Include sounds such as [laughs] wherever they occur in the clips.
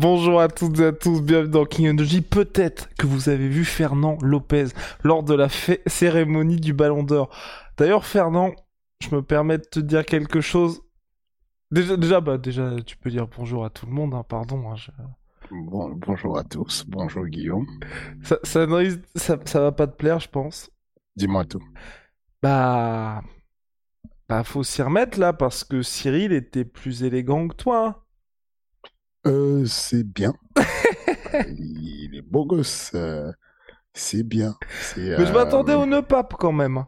Bonjour à toutes et à tous, bienvenue dans King Energy. Peut-être que vous avez vu Fernand Lopez lors de la cérémonie du Ballon d'Or. D'ailleurs, Fernand, je me permets de te dire quelque chose. Déjà, déjà, bah, déjà, tu peux dire bonjour à tout le monde, hein, pardon. hein, je- Bon, bonjour à tous, bonjour Guillaume. ça, ça, ça va pas te plaire, je pense. Dis-moi tout. Bah, bah, faut s'y remettre là parce que Cyril était plus élégant que toi. hein. Euh, c'est bien. Il est beau gosse. euh, c'est bien. Mais je euh, m'attendais au nœud pape quand même.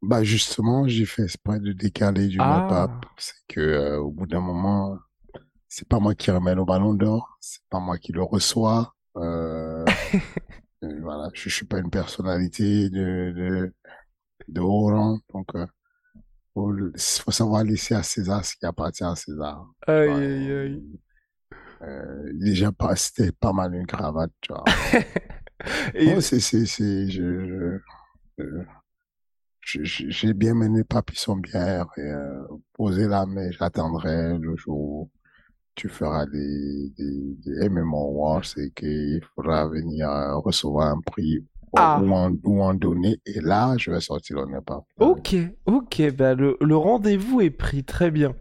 Bah justement, j'ai fait exprès de décaler du Ah. mois pape. C'est que euh, au bout d'un moment, c'est pas moi qui remets le ballon d'or, c'est pas moi qui le reçois. Euh, [laughs] euh, voilà, je, je suis pas une personnalité de de, de haut rang, donc euh, faut, savoir laisser à César ce qui appartient à César. Aïe, Ouais, aïe, aïe. Euh, déjà pas, c'était pas mal une cravate, tu vois. [laughs] Et- c'est, c'est, c'est, je, je, euh, je- j'ai bien mené papy son bière et euh, posé là, mais j'attendrai le jour où tu feras des, des, des MMO Wars et qu'il faudra venir euh, recevoir un prix ou- Ah. ou, en, ou en donner. Et là, je vais sortir le pas. Ok, ok, bah le, le rendez-vous est pris, très bien.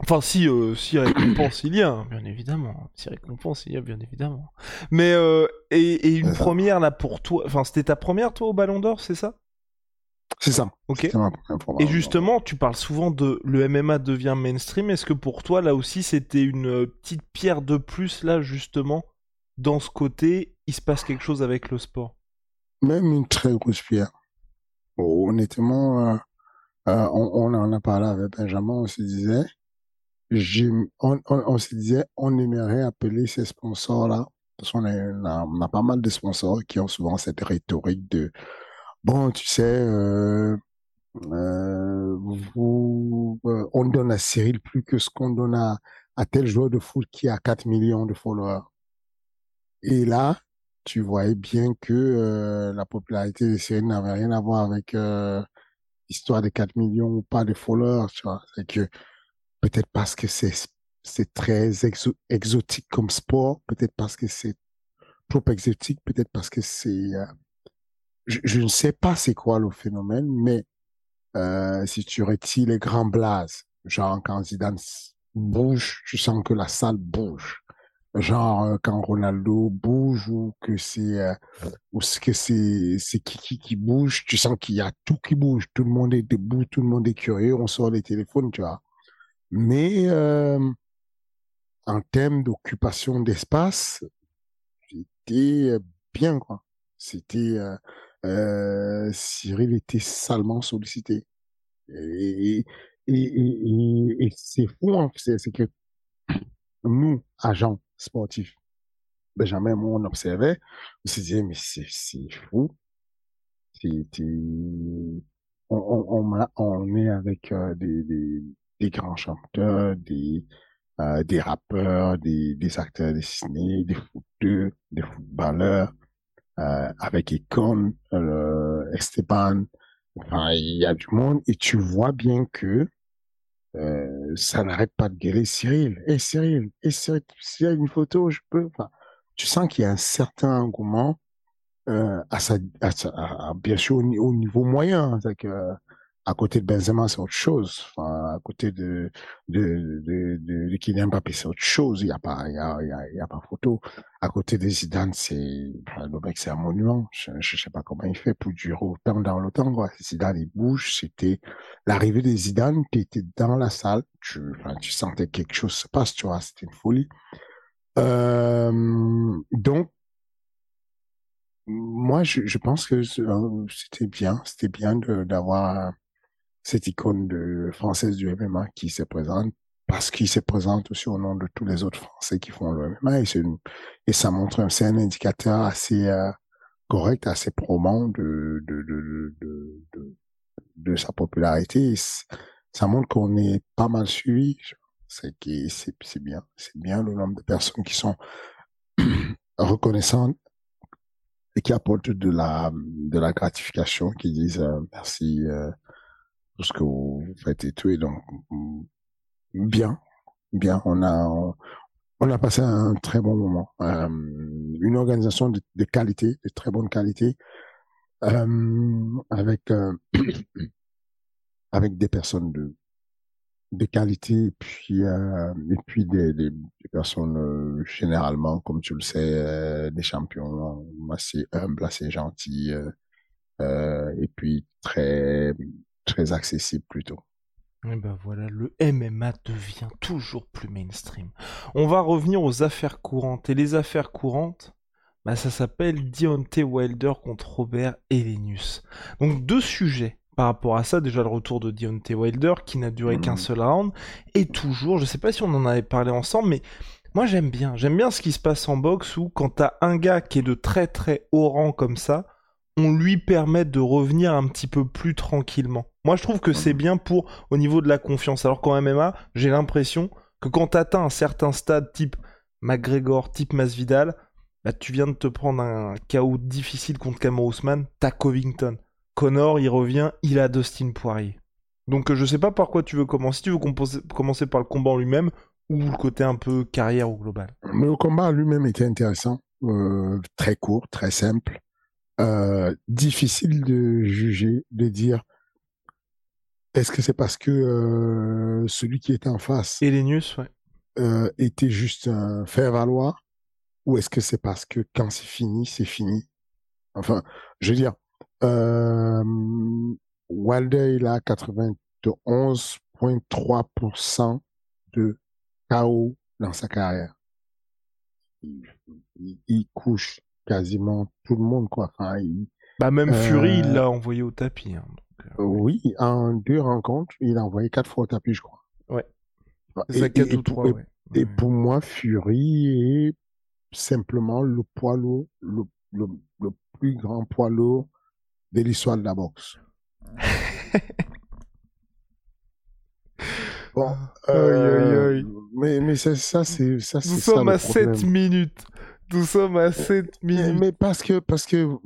Enfin, si, euh, si récompense il y a, hein, bien évidemment. Si récompense il y a, bien évidemment. Mais, euh, et, et une ça. première là pour toi, enfin, c'était ta première toi au Ballon d'Or, c'est ça? C'est ça. Ok. Ma. Et justement, tu parles souvent de le MMA devient mainstream. Est-ce que pour toi, là aussi, c'était une euh, petite pierre de plus, là, justement, dans ce côté, il se passe quelque chose avec le sport? Même une très grosse pierre. Honnêtement, euh, euh, on, on en a parlé avec Benjamin, on se disait, on, se disait, on aimerait appeler ces sponsors-là, parce qu'on a, on a, pas mal de sponsors qui ont souvent cette rhétorique de, bon, tu sais, euh, euh, vous, euh, on donne à Cyril plus que ce qu'on donne à, à tel joueur de foot qui a 4 millions de followers. Et là, tu voyais bien que euh, la popularité de Cyril n'avait rien à voir avec euh, l'histoire des 4 millions ou pas de followers, tu vois. C'est que peut-être parce que c'est c'est très exo- exotique comme sport, peut-être parce que c'est trop exotique, peut-être parce que c'est euh, je, je ne sais pas c'est quoi le phénomène, mais euh, si tu retires les grands blazes, genre quand Zidane bouge, tu sens que la salle bouge. Genre euh, quand Ronaldo bouge ou que c'est euh, ou ce que c'est c'est Kiki qui bouge, tu sens qu'il y a tout qui bouge, tout le monde est debout, tout le monde est curieux, on sort les téléphones, tu vois. Mais euh, en termes d'occupation d'espace, c'était euh, bien quoi. C'était euh, euh, Cyril était salement sollicité. Et, et, et, et, c'est fou, hein, c'est que nous, agents sportifs, Benjamin, moi, on observait, on se disait, mais c'est c'est fou. On, on, on est avec euh, des, des, des grands chanteurs, des, euh, des rappeurs, des, des acteurs de ciné, des footballeurs, euh, avec Econ, euh, Esteban, enfin, il y a du monde et tu vois bien que ça n'arrête pas de gueuler Cyril. Et Cyril, et Cyril, s'il y a une photo, je peux. Enfin, tu sens qu'il y a un certain engouement à sa, bien sûr au, ni- au niveau moyen, c'est que à côté de Benzema, c'est autre chose. À côté de, de, de, de, Kylian c'est autre chose. Il n'y a pas, il y a, il y a, pas photo. À côté de Zidane, c'est, c'est un monument. Je, je sais pas comment il fait pour durer autant dans le temps, quoi. Zidane, il bouge. C'était l'arrivée de Zidane. Tu étais dans la salle. Tu, enfin, tu sentais quelque chose se passe, tu vois. C'était une folie. Euh, donc, moi, je, je pense que euh, c'était bien, c'était bien d'avoir cette icône française du MMA qui se présente parce qu'il se présente aussi au nom de tous les autres Français qui font le MMA et, et ça montre, c'est un indicateur assez euh, correct, assez probant de, de, de, de, de, de sa popularité. Ça montre qu'on est pas mal suivi. C'est c'est bien, c'est bien le nombre de personnes qui sont [clears throat] reconnaissantes et qui apportent de la de la gratification, qui disent euh, merci euh, pour ce que vous faites et tout. Et donc bien, bien, on a on, a passé un très bon moment, euh, une organisation de, qualité, de très bonne qualité, euh, avec euh, [coughs] avec des personnes de de qualité et puis et puis des, des, personnes généralement comme tu le sais des champions assez humbles assez gentils et puis très très accessible plutôt et ben voilà, le MMA devient toujours plus mainstream. On va revenir aux affaires courantes. Et les affaires courantes, bah ça s'appelle Deontay Wilder contre Robert Elenius. Donc deux sujets par rapport à ça, déjà le retour de Deontay Wilder qui n'a duré qu'un mmh. seul round, et toujours, je sais pas si on en avait parlé ensemble, mais moi j'aime bien, j'aime bien ce qui se passe en boxe où quand t'as un gars qui est de très très haut rang comme ça, on lui permet de revenir un petit peu plus tranquillement. Moi je trouve que c'est bien pour au niveau de la confiance, alors qu'en MMA, j'ai l'impression que quand t'atteins un certain stade type McGregor, type Masvidal, bah, tu viens de te prendre un chaos difficile contre Cameron Ousmane, t'as Covington. Connor, il revient, il a Dustin Poirier. Donc je sais pas par quoi tu veux commencer. Tu veux commencer par le combat en lui-même ou le côté un peu carrière au global Le combat lui-même était intéressant, euh, très court, très simple, euh, difficile de juger, de dire est-ce que c'est parce que euh, celui qui était en face, Elenius, ouais. était juste un faire valoir, ou est-ce que c'est parce que quand c'est fini, c'est fini? Enfin, je veux dire, euh, Wilder, il a 91,3% de KO dans sa carrière. Il, couche quasiment tout le monde, quoi. Enfin, bah, même Fury, il euh, l'a envoyé au tapis. Hein, euh, oui, en deux rencontres, il a envoyé quatre fois au tapis, je crois. Ouais. Et, et, et, pour moi, Fury est simplement le poids lourd, le, le, le plus grand poids lourd de l'histoire de la boxe. [laughs] bon, euh, mais mais ça c'est ça c'est Nous sommes à 7 minutes. Nous sommes à 7 minutes. Mais, parce que parce que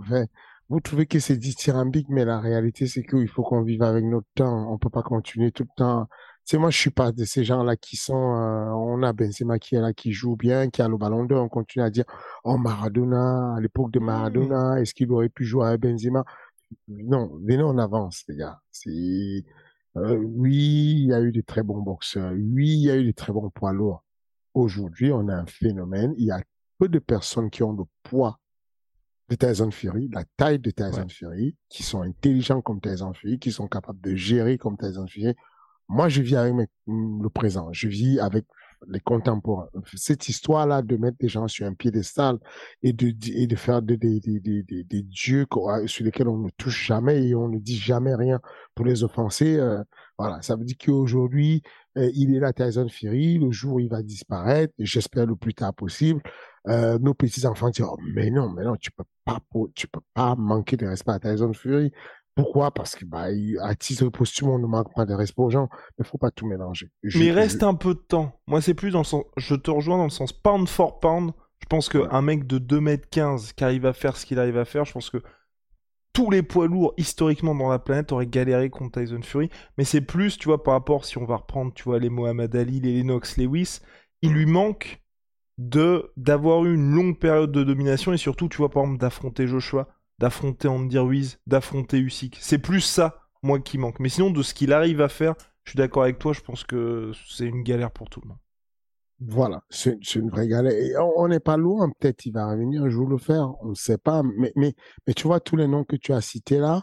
vous trouvez que c'est dithyrambique mais la réalité c'est qu'il faut qu'on vive avec notre temps, on peut pas continuer tout le temps sais, moi, je suis pas de ces gens-là qui sont, euh, on a Benzema qui est là, qui joue bien, qui a le ballon d'or, on continue à dire, oh, Maradona, à l'époque de. Maradona, est-ce qu'il aurait pu jouer avec Benzema? Non, venez, on avance, les gars. C'est, euh, oui, il y a eu des très bons boxeurs. Oui, il y a eu des très bons poids lourds. Aujourd'hui, on a un phénomène. Il y a peu de personnes qui ont le poids de Tyson Fury, la taille de Tyson Fury, qui sont intelligents comme Tyson Fury, qui sont capables de gérer comme Tyson Fury. Moi, je vis avec le présent. Je vis avec les contemporains. Cette histoire-là de mettre des gens sur un piédestal et de, et de faire des, des, des, des, des dieux sur lesquels on ne touche jamais et on ne dit jamais rien pour les offenser, euh, voilà, ça veut dire qu'aujourd'hui, euh, il est là, Tyson Fury, le jour où il va disparaître, j'espère le plus tard possible, euh, nos petits-enfants disent, oh, mais non, mais non, tu peux pas, tu peux pas manquer de respect à Tyson Fury. Pourquoi? Parce que bah, à titre posthume, on ne manque pas de respect aux gens, mais faut pas tout mélanger. mais il reste un peu de temps. Moi, c'est plus dans le sens. Je te rejoins dans le sens pound for pound. Je pense qu'un mec de 2m15 qui arrive à faire ce qu'il arrive à faire, je pense que tous les poids lourds historiquement dans la planète auraient galéré contre Tyson Fury. Mais c'est plus, tu vois, par rapport, si on va reprendre, tu vois, les Mohamed Ali, les Lennox Lewis, il lui manque de d'avoir eu une longue période de domination et surtout, tu vois, par exemple, d'affronter Joshua d'affronter Andy Ruiz, d'affronter Usyk. C'est plus ça moi, qui manque. Mais sinon, de ce qu'il arrive à faire, je suis d'accord avec toi, je pense que c'est une galère pour tout le monde. Voilà, c'est une vraie galère. Et on n'est pas loin, peut-être il va revenir un jour le faire, on ne sait pas. Mais, mais, mais tu vois, tous les noms que tu as cités là.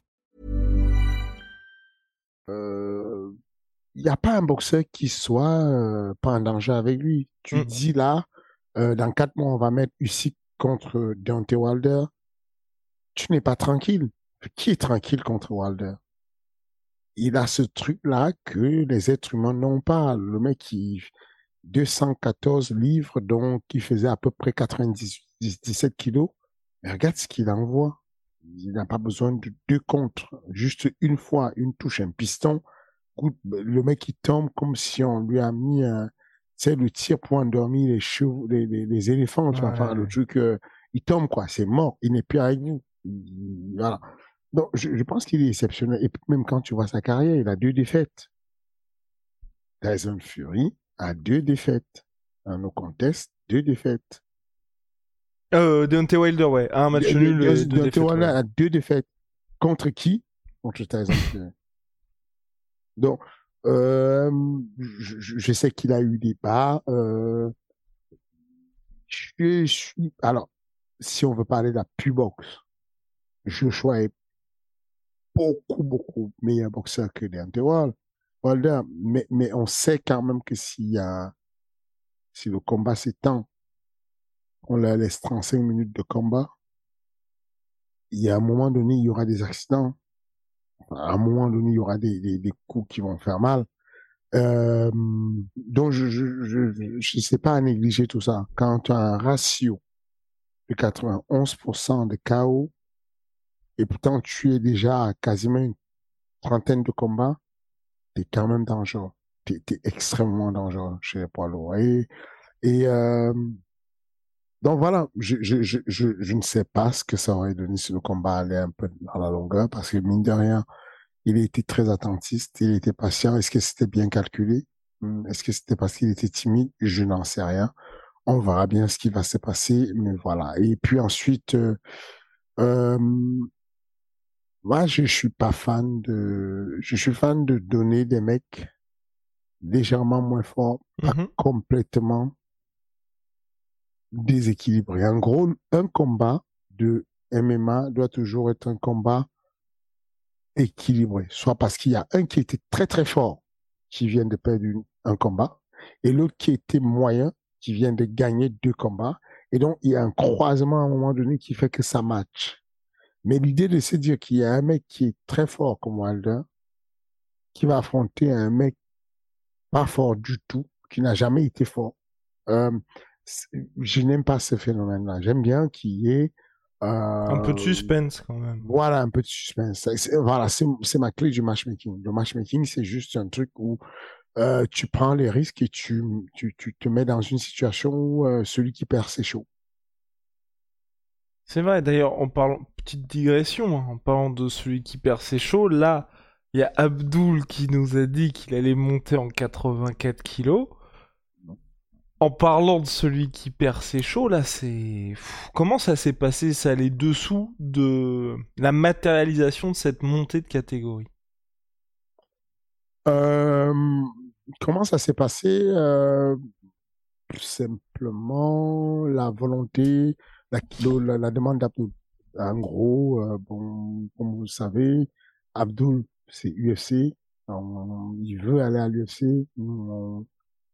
Il euh, n'y a pas un boxeur qui soit euh, pas en danger avec lui. Tu Mm. dis là, euh, dans quatre mois, on va mettre Usyk contre Deontay Wilder. Tu n'es pas tranquille. Qui est tranquille contre Wilder? Il a ce truc-là que les êtres humains n'ont pas. Le mec qui 214 livres, donc qui faisait à peu près 97 kilos. Mais regarde ce qu'il envoie. Il n'a pas besoin de deux contre. Juste une fois, une touche, un piston. Le mec, il tombe comme si on lui a mis un, sais, le tir pour endormir les chevaux, les, les, les éléphants, tu vois, enfin, le truc, euh, il tombe, quoi. C'est mort. Il n'est plus avec nous. Il- Voilà. Donc, je, je pense qu'il est exceptionnel. Et puis, même quand tu vois sa carrière, il a deux défaites. Tyson Fury a deux défaites. Un no contest, deux défaites. Euh, Deontay Wilder, ouais, un match nul et deux Deontay. Wilder ouais. a deux défaites. Contre qui? Contre Tyson Fury. Donc, euh, je, je- je sais qu'il a eu des bas. Euh, je suis, alors, si on veut parler de la pure boxe, Joshua est beaucoup, beaucoup meilleur boxeur que Deontay Wil- Wilder. Mais, mais on sait quand même que s'il y a, si le combat s'étend, on leur laisse 35 minutes de combat, il y a un moment donné, il y aura des accidents. À un moment donné, il y aura des, coups qui vont faire mal. Euh, donc, je je sais pas à négliger tout ça. Quand tu as un ratio de 91% de KO, et pourtant tu es déjà à quasiment une trentaine de combats, t'es quand même dangereux. T'es es extrêmement dangereux chez les poids lourds. Et, et euh, donc voilà, je, je, je, je, je ne sais pas ce que ça aurait donné si le combat allait un peu à la longueur, parce que mine de rien, il était très attentiste, il était patient. Est-ce que c'était bien calculé? Hum, Est-ce que c'était parce qu'il était timide? Je n'en sais rien. On verra bien ce qui va se passer, mais voilà. Et puis ensuite, euh, euh, moi, je suis pas fan de, je suis fan de donner des mecs légèrement moins forts, pas Mhm. complètement déséquilibrés. En gros, un combat de MMA doit toujours être un combat équilibré, soit parce qu'il y a un qui était très très fort, qui vient de perdre un combat, et l'autre qui était moyen, qui vient de gagner deux combats, et donc il y a un croisement à un moment donné qui fait que ça match. Mais l'idée de se dire qu'il y a un mec qui est très fort comme Wilder, qui va affronter un mec pas fort du tout, qui n'a jamais été fort, euh, je n'aime pas ce phénomène-là. J'aime bien qu'il y ait Un peu de euh, suspense quand même. voilà, un peu de suspense. C'est- c'est- Voilà, c'est c'est ma clé du matchmaking. Le matchmaking, c'est juste un truc où euh, tu prends les risques et tu, tu, tu te mets dans une situation où euh, celui qui perd, c'est chaud. C'est vrai, d'ailleurs, en parlant, petite digression, hein, en parlant de celui qui perd ses chauds, là, il y a Abdul qui nous a dit qu'il allait monter en 84 kilos. En parlant de celui qui perd ses chauds, là, c'est... Comment ça s'est passé, ça, les dessous de la matérialisation de cette montée de catégorie? Euh, comment ça s'est passé? Euh, simplement la volonté, la, demande d'Abdul. En gros, euh, comme vous le savez, Abdul, c'est UFC. On- il veut aller à l'UFC. Nous, on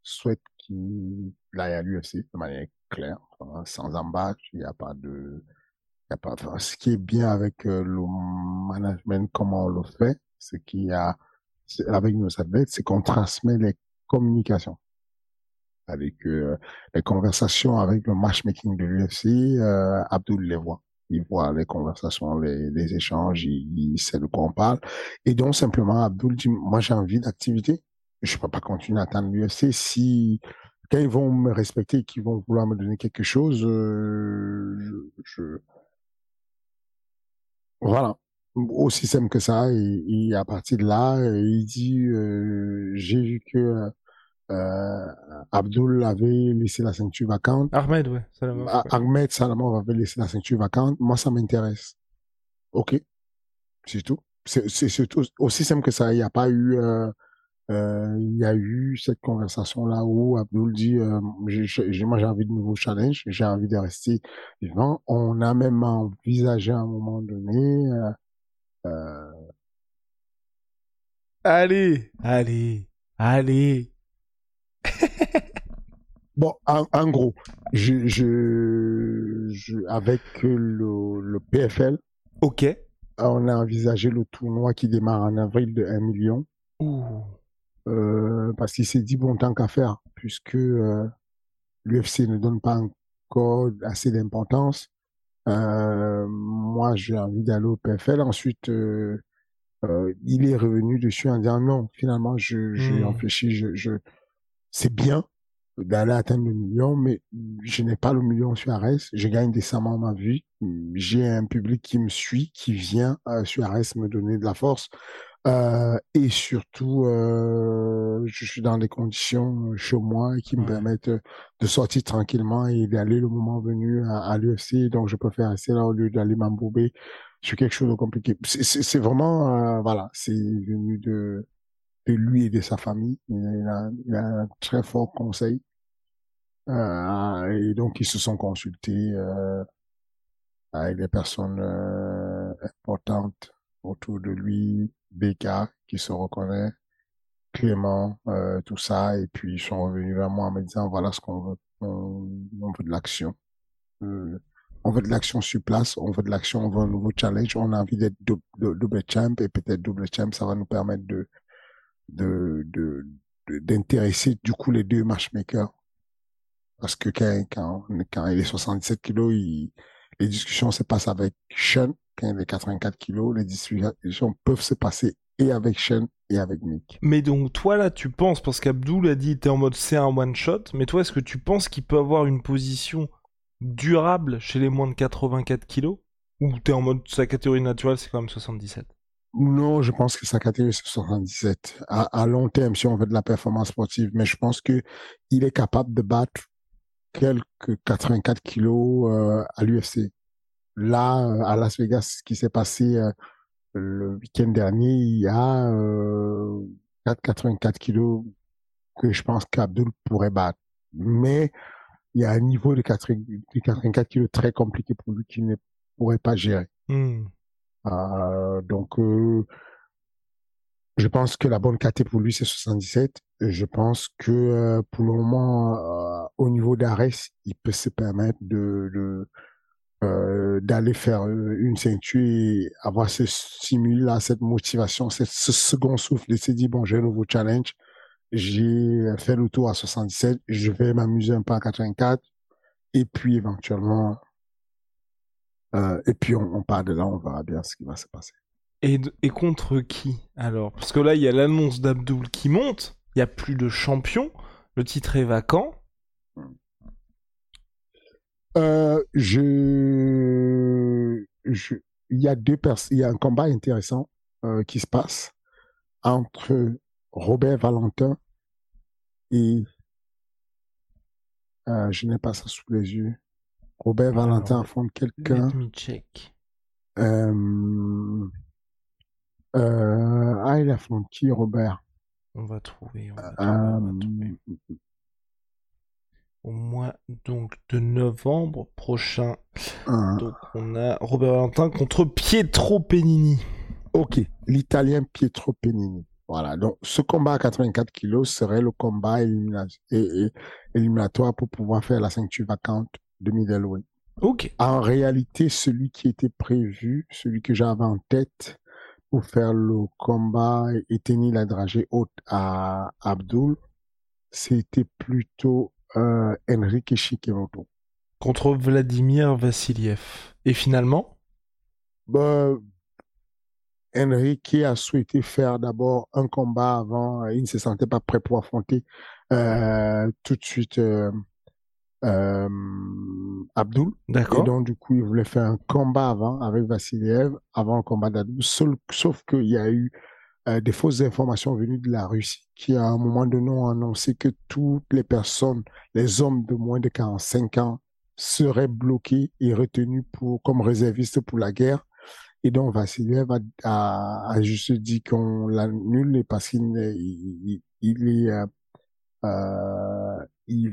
souhaite qu'il aille à l'UFC de manière claire, enfin, sans embâche. Il n'y a pas de, il y a pas, ce qui est bien avec euh, le management, comment on le fait, c'est qu'il y a, avec nos athlètes, c'est qu'on transmet les communications. Avec euh, les conversations avec le matchmaking de l'UFC, euh, Abdul les voit. il voit les conversations, les, les échanges, il, il, sait de quoi on parle. Et donc, simplement, Abdul dit, moi, j'ai envie d'activité. Je peux pas continuer à attendre l'UFC. Si, quand ils vont me respecter, qu'ils vont vouloir me donner quelque chose, euh, je, je, voilà. Aussi simple que ça. Et, et à partir de là, il dit, euh, j'ai vu que euh, Abdul avait laissé la ceinture vacante. Ahmed, ouais. Salamov, Ah, Ahmed Salamov avait laissé la ceinture vacante. Moi, ça m'intéresse. Ok. C'est tout. C'est aussi simple que ça. Il n'y a pas eu, euh, euh, il y a eu cette conversation là où Abdul dit, euh, j'ai, moi j'ai envie de nouveaux challenges, j'ai envie de rester vivant. On a même envisagé à un moment donné. Euh, euh allez, allez, allez. [laughs] Bon, en, en, gros, je, je, je avec le, le, PFL, ok, on a envisagé le tournoi qui démarre en avril de 1 million. Euh, parce qu'il s'est dit bon tant qu'à faire, puisque euh, l'UFC ne donne pas encore assez d'importance. Euh, moi, j'ai envie d'aller au PFL. Ensuite, il est revenu dessus en disant non, finalement, je, j'ai Hmm. réfléchi, je, je, c'est bien d'aller atteindre le million, mais je n'ai pas le million sur Ares. Je gagne décemment ma vie. J'ai un public qui me suit, qui vient euh, sur Ares me donner de la force. Euh, et surtout, euh, je suis dans des conditions chez moi qui me Ouais. permettent de sortir tranquillement et d'aller le moment venu à, à l'UFC. Donc, je préfère rester là au lieu d'aller m'embourber sur quelque chose de compliqué. C'est- vraiment, euh, voilà, c'est venu de, de lui et de sa famille. Il a, il un très fort conseil. Euh, et donc, ils se sont consultés euh, avec des personnes euh, importantes autour de lui, Becca, qui se reconnaît, Clément, euh, tout ça. Et puis, ils sont revenus vers moi en me disant, voilà ce qu'on veut. On, veut de l'action. Euh, on veut de l'action sur place, on veut de l'action, on veut un nouveau challenge, on a envie d'être double, double champ et peut-être double champ, ça va nous permettre de de de de- d'intéresser du coup les deux matchmakers parce que quand quand il est 77 kilos il, les discussions se passent avec Sean est 84 kilos les discussions peuvent se passer et avec Sean et avec Mick. Mais donc, toi, là, tu penses, parce qu'Abdul a dit, t'es en mode c'est un one-shot, mais toi, est-ce que tu penses qu'il peut avoir une position durable chez les moins de 84 kilos? Ou t'es en mode sa catégorie naturelle, c'est quand même 77 non je pense que sa catégorie c'est 77 à, à long terme si on veut de la performance sportive mais je pense que il est capable de battre quelques 84 kilos euh, à l'UFC là euh, à Las Vegas ce qui s'est passé euh, le week-end dernier, il y a euh, 4,84 kilos que je pense qu'Abdul pourrait battre. Mais il y a un niveau de 4 de 84 kilos très compliqué pour lui qu'il ne pourrait pas gérer. Hmm. Euh, donc, euh, je pense que la bonne KT pour lui, c'est 77. Je pense que euh, pour le moment, euh, au niveau d'Ares, il peut se permettre de, de euh, d'aller faire euh, une ceinture et avoir ce stimuli-là, cette motivation, ce, second souffle de se dire, bon, j'ai un nouveau challenge, j'ai fait le tour à 77, je vais m'amuser un peu à 84, et puis éventuellement, euh, et puis on, on part de là, on verra bien ce qui va se passer. Et, et contre qui alors? Parce que là, il y a l'annonce d'Abdul qui monte, il y a plus de champion, le titre est vacant. Euh, je, je, il y a deux personnes, il y a un combat intéressant euh, qui se passe entre Robert Valentin et euh, je n'ai pas ça sous les yeux. Robert Alors, Valentin affronte quelqu'un. Let me check. Ah, il affronte qui, Robert? On va trouver, on va trouver, on va trouver. Au mois donc de novembre prochain. euh, Donc on a Robert Valentin contre Pietro Penini. Ok, l'Italien Pietro Penini. Voilà, donc ce combat à 84 kilos serait le combat élimina- et- et- éliminatoire pour pouvoir faire la ceinture vacante de middleweight. Ok. En réalité, celui qui était prévu, celui que j'avais en tête pour faire le combat et tenir la dragée haute à Abdul, c'était plutôt euh, Enrique Shikemoto. Contre Vladimir Vassiliev. Et finalement? Bah, Enrique a souhaité faire d'abord un combat avant. Il ne se sentait pas prêt pour affronter euh, tout de suite euh, euh, Abdul. D'accord. Et donc, du coup, il voulait faire un combat avant avec Vassiliev, avant le combat d'Abdul. Sauf, sauf qu'il y a eu euh, des fausses informations venues de la Russie qui, à un moment donné, ont annoncé que toutes les personnes, les hommes de moins de 45 ans, seraient bloqués et retenus pour, comme réservistes pour la guerre. Et donc, Vassiliev a, a, juste dit qu'on l'annule parce qu'il il, il est, euh, euh,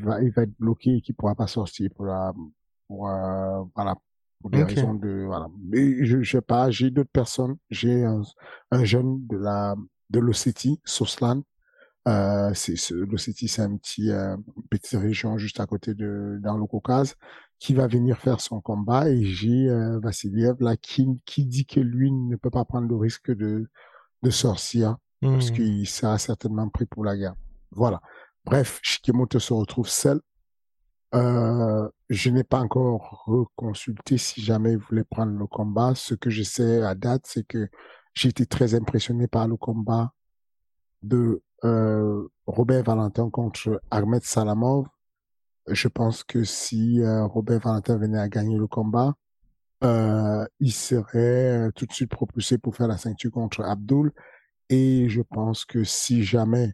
va, il va être bloqué et qu'il pourra pas sortir pour la, pour, pour des raisons de, voilà. Mais je, je sais pas, j'ai d'autres personnes. J'ai un, un jeune de la, de l'Ossétie, Soslan. Euh, c'est, c'est- l'Ossétie, c'est un petit, euh, une petite région juste à côté de, dans le Caucase, qui va venir faire son combat. Et j'ai euh, Vassiliev là qui, qui dit que lui ne peut pas prendre le risque de, de sortir parce Hmm. qu'il sera certainement pris pour la guerre. Voilà. Bref, Shikemoto se retrouve seul. Euh, je n'ai pas encore reconsulté si jamais il voulait prendre le combat. Ce que je sais à date, c'est que j'ai été très impressionné par le combat de euh, Robert Valentin contre Ahmed Salamov. Je pense que si euh, Robert Valentin venait à gagner le combat, il serait tout de suite propulsé pour faire la ceinture contre Abdul. Et je pense que si jamais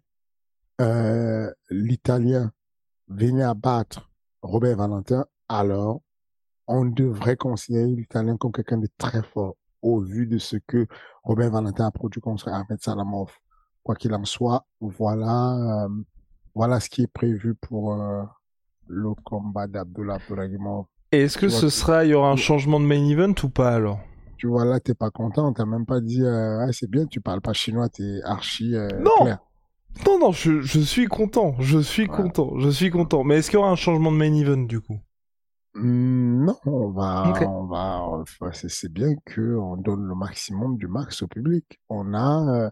l'Italien venait à battre Robert Valentin, alors on devrait considérer l'Italien comme quelqu'un de très fort au vu de ce que Robert Valentin a produit contre Ahmed Salamov. Quoi qu'il en soit, voilà, euh, voilà ce qui est prévu pour euh, le combat d'Abdullah Abdouragimov. Et est-ce que vois ce sera, il y aura un changement de main event ou pas alors? Tu vois là, t'es pas content, t'as même pas dit, euh, Ah, c'est bien, tu parles pas chinois, t'es archi Non clair. Non, non, je, je suis content, je suis Voilà. content, je suis content. Mais est-ce qu'il y aura un changement de main event du coup? Hmm, Non, on va, on va, c'est bien que on donne le maximum du max au public. On a, euh,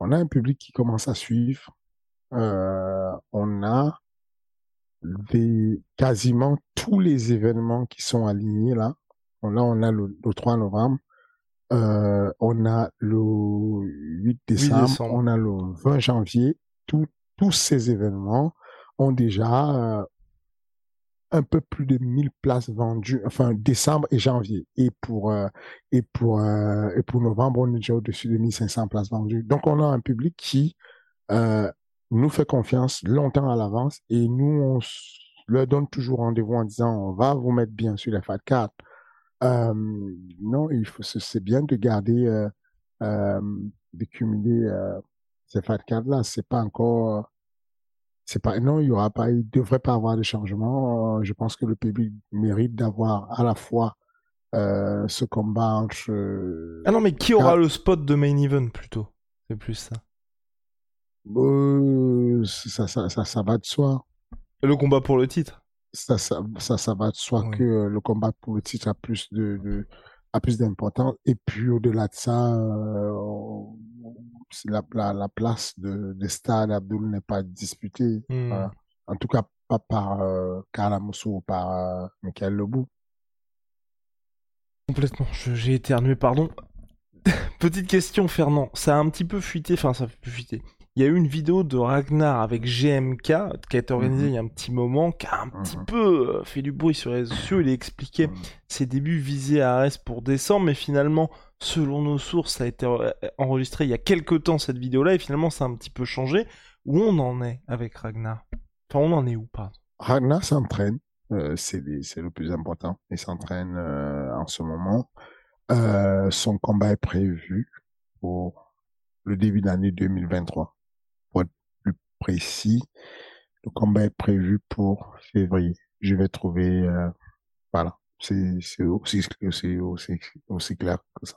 on a un public qui commence à suivre. Euh, on a des, quasiment tous les événements qui sont alignés là. Là, on a le, le 3 novembre. Euh, on a le 8 décembre, décembre. on a le 20 janvier. Tout- tous ces événements ont déjà euh, un peu plus de 1000 places vendues, enfin décembre et janvier. Et pour euh, et pour et pour novembre, on est déjà au-dessus de 1500 places vendues. Donc on a un public qui nous fait confiance longtemps à l'avance et nous on leur donne toujours rendez-vous en disant on va vous mettre bien sur les fat cards. Euh, non, il faut c'est bien de garder euh, euh, de cumuler euh, ces fat cards là. C'est pas encore c'est pas, non, il y aura pas, il devrait pas avoir de changement. Euh, Je pense que le public mérite d'avoir à la fois ce combat entre. Ah non, mais qui aura le spot de main event plutôt? C'est plus ça. ça, ça, ça, ça va de soi. Le combat pour le titre? Ça, ça, ça, ça va de soi que euh, le combat pour le titre a plus de, de a plus d'importance. Et puis au-delà de ça, euh, la, la, la place de, de Stade Abdul n'est pas disputée. Hmm. Voilà. En tout cas, pas par euh, ou par euh, Michael Lebou. Complètement, j'ai éternué, pardon. [laughs] Petite question, Fernand. Ça a un petit peu fuité, enfin, ça a fuité. Il y a eu une vidéo de Ragnar avec GMK qui a été organisée Mhm. il y a un petit moment, qui a un petit Mhm. peu euh, fait du bruit sur les réseaux sociaux. Il a expliqué Mhm. ses débuts visés à Arès pour décembre, mais finalement, selon nos sources, ça a été euh, enregistré il y a quelques temps cette vidéo-là, et finalement, ça a un petit peu changé. Où on en est avec Ragnar? Enfin, on en est où, pardon? Ragnar s'entraîne, euh, c'est le plus important. Il s'entraîne euh, en ce moment. Euh, son combat est prévu pour le début d'année 2023. Précis, le combat est prévu pour février. Je vais trouver, euh, voilà, c'est aussi, clair que ça.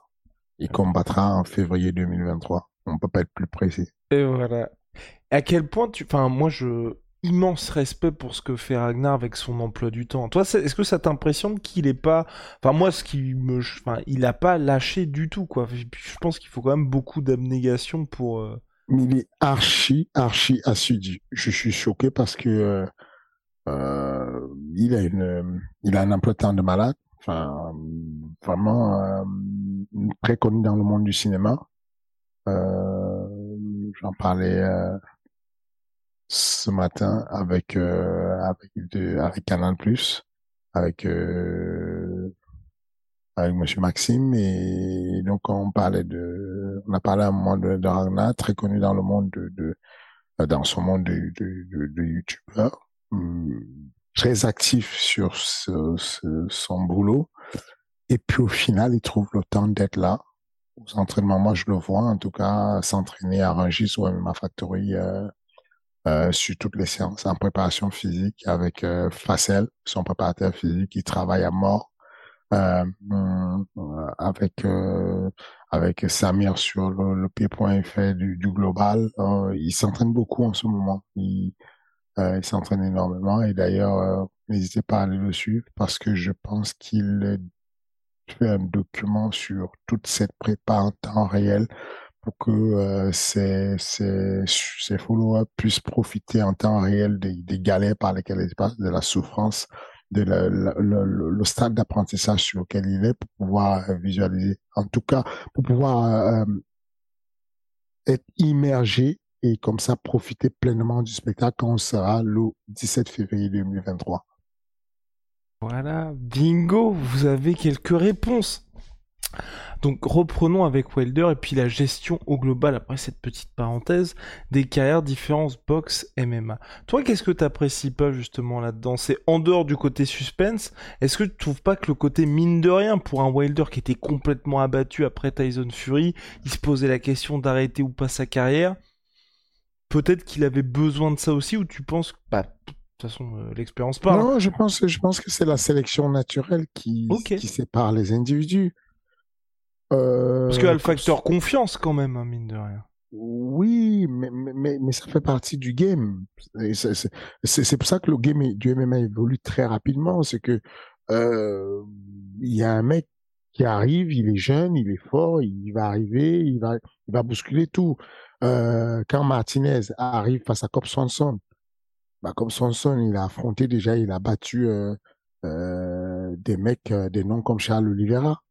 Il combattra en février 2023. On peut pas être plus précis. Et voilà. À quel point tu. Enfin, moi, je. Immense respect pour ce que fait Ragnar avec son emploi du temps. Toi, est-ce que ça t'impressionne qu'il est pas. Enfin, moi, ce qui me. Enfin, il a pas lâché du tout, quoi. Je pense qu'il faut quand même beaucoup d'abnégation pour. euh, il est archi, archi assidu. Je suis choqué parce que euh, Euh, il a une, il a un emploi de temps de malade. Enfin, vraiment euh, très connu dans le monde du cinéma. Euh, J'en parlais ce matin avec avec de, avec Plus, avec avec Monsieur Maxime et donc on parlait de, on a parlé à un moment de, de très connu dans le monde de, dans son monde de, de, hum, très actif sur son boulot et puis au final il trouve le temps d'être là aux entraînements. Moi je le vois en tout cas s'entraîner à Rungis ou à ma factory. Euh, euh, sur toutes les séances en préparation physique avec euh, Facel, son préparateur physique, qui travaille à mort avec euh, avec Samir sur le, le du, du global. Euh, il s'entraîne beaucoup en ce moment. Il, il s'entraîne énormément et d'ailleurs n'hésitez pas à aller le suivre parce que je pense qu'il fait un document sur toute cette prépa en temps réel pour que euh, ces, ces, ces followers puissent profiter en temps réel des, des galères par lesquelles ils passent, de la souffrance, de la, le, le, stade d'apprentissage sur lequel il est pour pouvoir visualiser. En tout cas, pour pouvoir euh, être immergé et comme ça profiter pleinement du spectacle quand on sera le 17 février 2023. Voilà, bingo, vous avez quelques réponses. Donc reprenons avec Wilder et puis la gestion au global, après cette petite parenthèse, des carrières différentes box MMA. Toi, qu'est-ce que t'apprécies pas justement là-dedans? C'est en dehors du côté suspense, est-ce que tu trouves pas que le côté mine de rien pour un Wilder qui était complètement abattu après Tyson Fury, il se posait la question d'arrêter ou pas sa carrière Peut-être qu'il avait besoin de ça aussi, ou tu penses que bah, de toute façon, euh, l'expérience parle. Non, je pense, je pense que c'est la sélection naturelle qui, qui sépare les individus. Euh, Parce qu'il y a le facteur confiance quand même, hein, mine de rien. Oui, mais, mais, ça fait partie du game. C'est pour ça que le game du MMA évolue très rapidement. C'est que euh, il y a un mec qui arrive, il est jeune, il est fort, il va arriver, il va, il va bousculer tout. Euh, quand Martinez arrive face à Cobb Swanson, bah, Cobb Swanson, il a affronté déjà, il a battu euh, des mecs, des noms comme Charles Oliveira,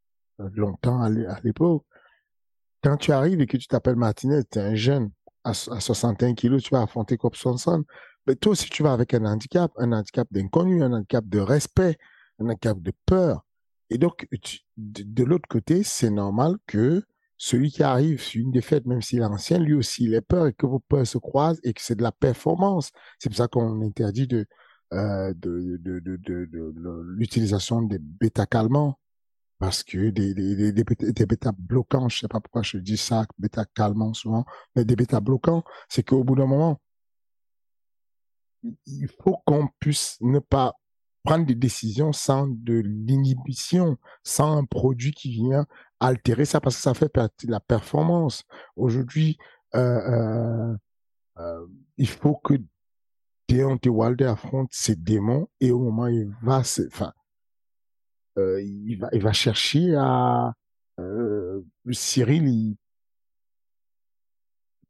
longtemps à l'é- à l'époque. Quand tu arrives et que tu t'appelles Martinez, tu es un jeune à, so- à 61 kilos, tu vas affronter Cobb Swanson. Mais toi aussi, tu vas avec un handicap, un handicap d'inconnu, un handicap de respect, un handicap de peur. Et donc, de, l'autre côté, c'est normal que celui qui arrive sur une défaite, même s'il est ancien, lui aussi, il ait peur et que vos peurs se croisent et que c'est de la performance. C'est pour ça qu'on interdit de, euh, l'utilisation des bêta-calmants. Parce que des, des, des, bêta- des bêta-bloquants, je sais pas pourquoi je dis ça, bêta-calmants souvent, mais des bêta-bloquants, c'est qu'au bout d'un moment, il faut qu'on puisse ne pas prendre des décisions sans de l'inhibition, sans un produit qui vient altérer ça, parce que ça fait partie de la performance. Aujourd'hui, euh, euh, euh, il faut que Deontay Wilder affronte ses démons et au moment où il va, enfin, euh, il va, il va chercher à euh, Cyril, il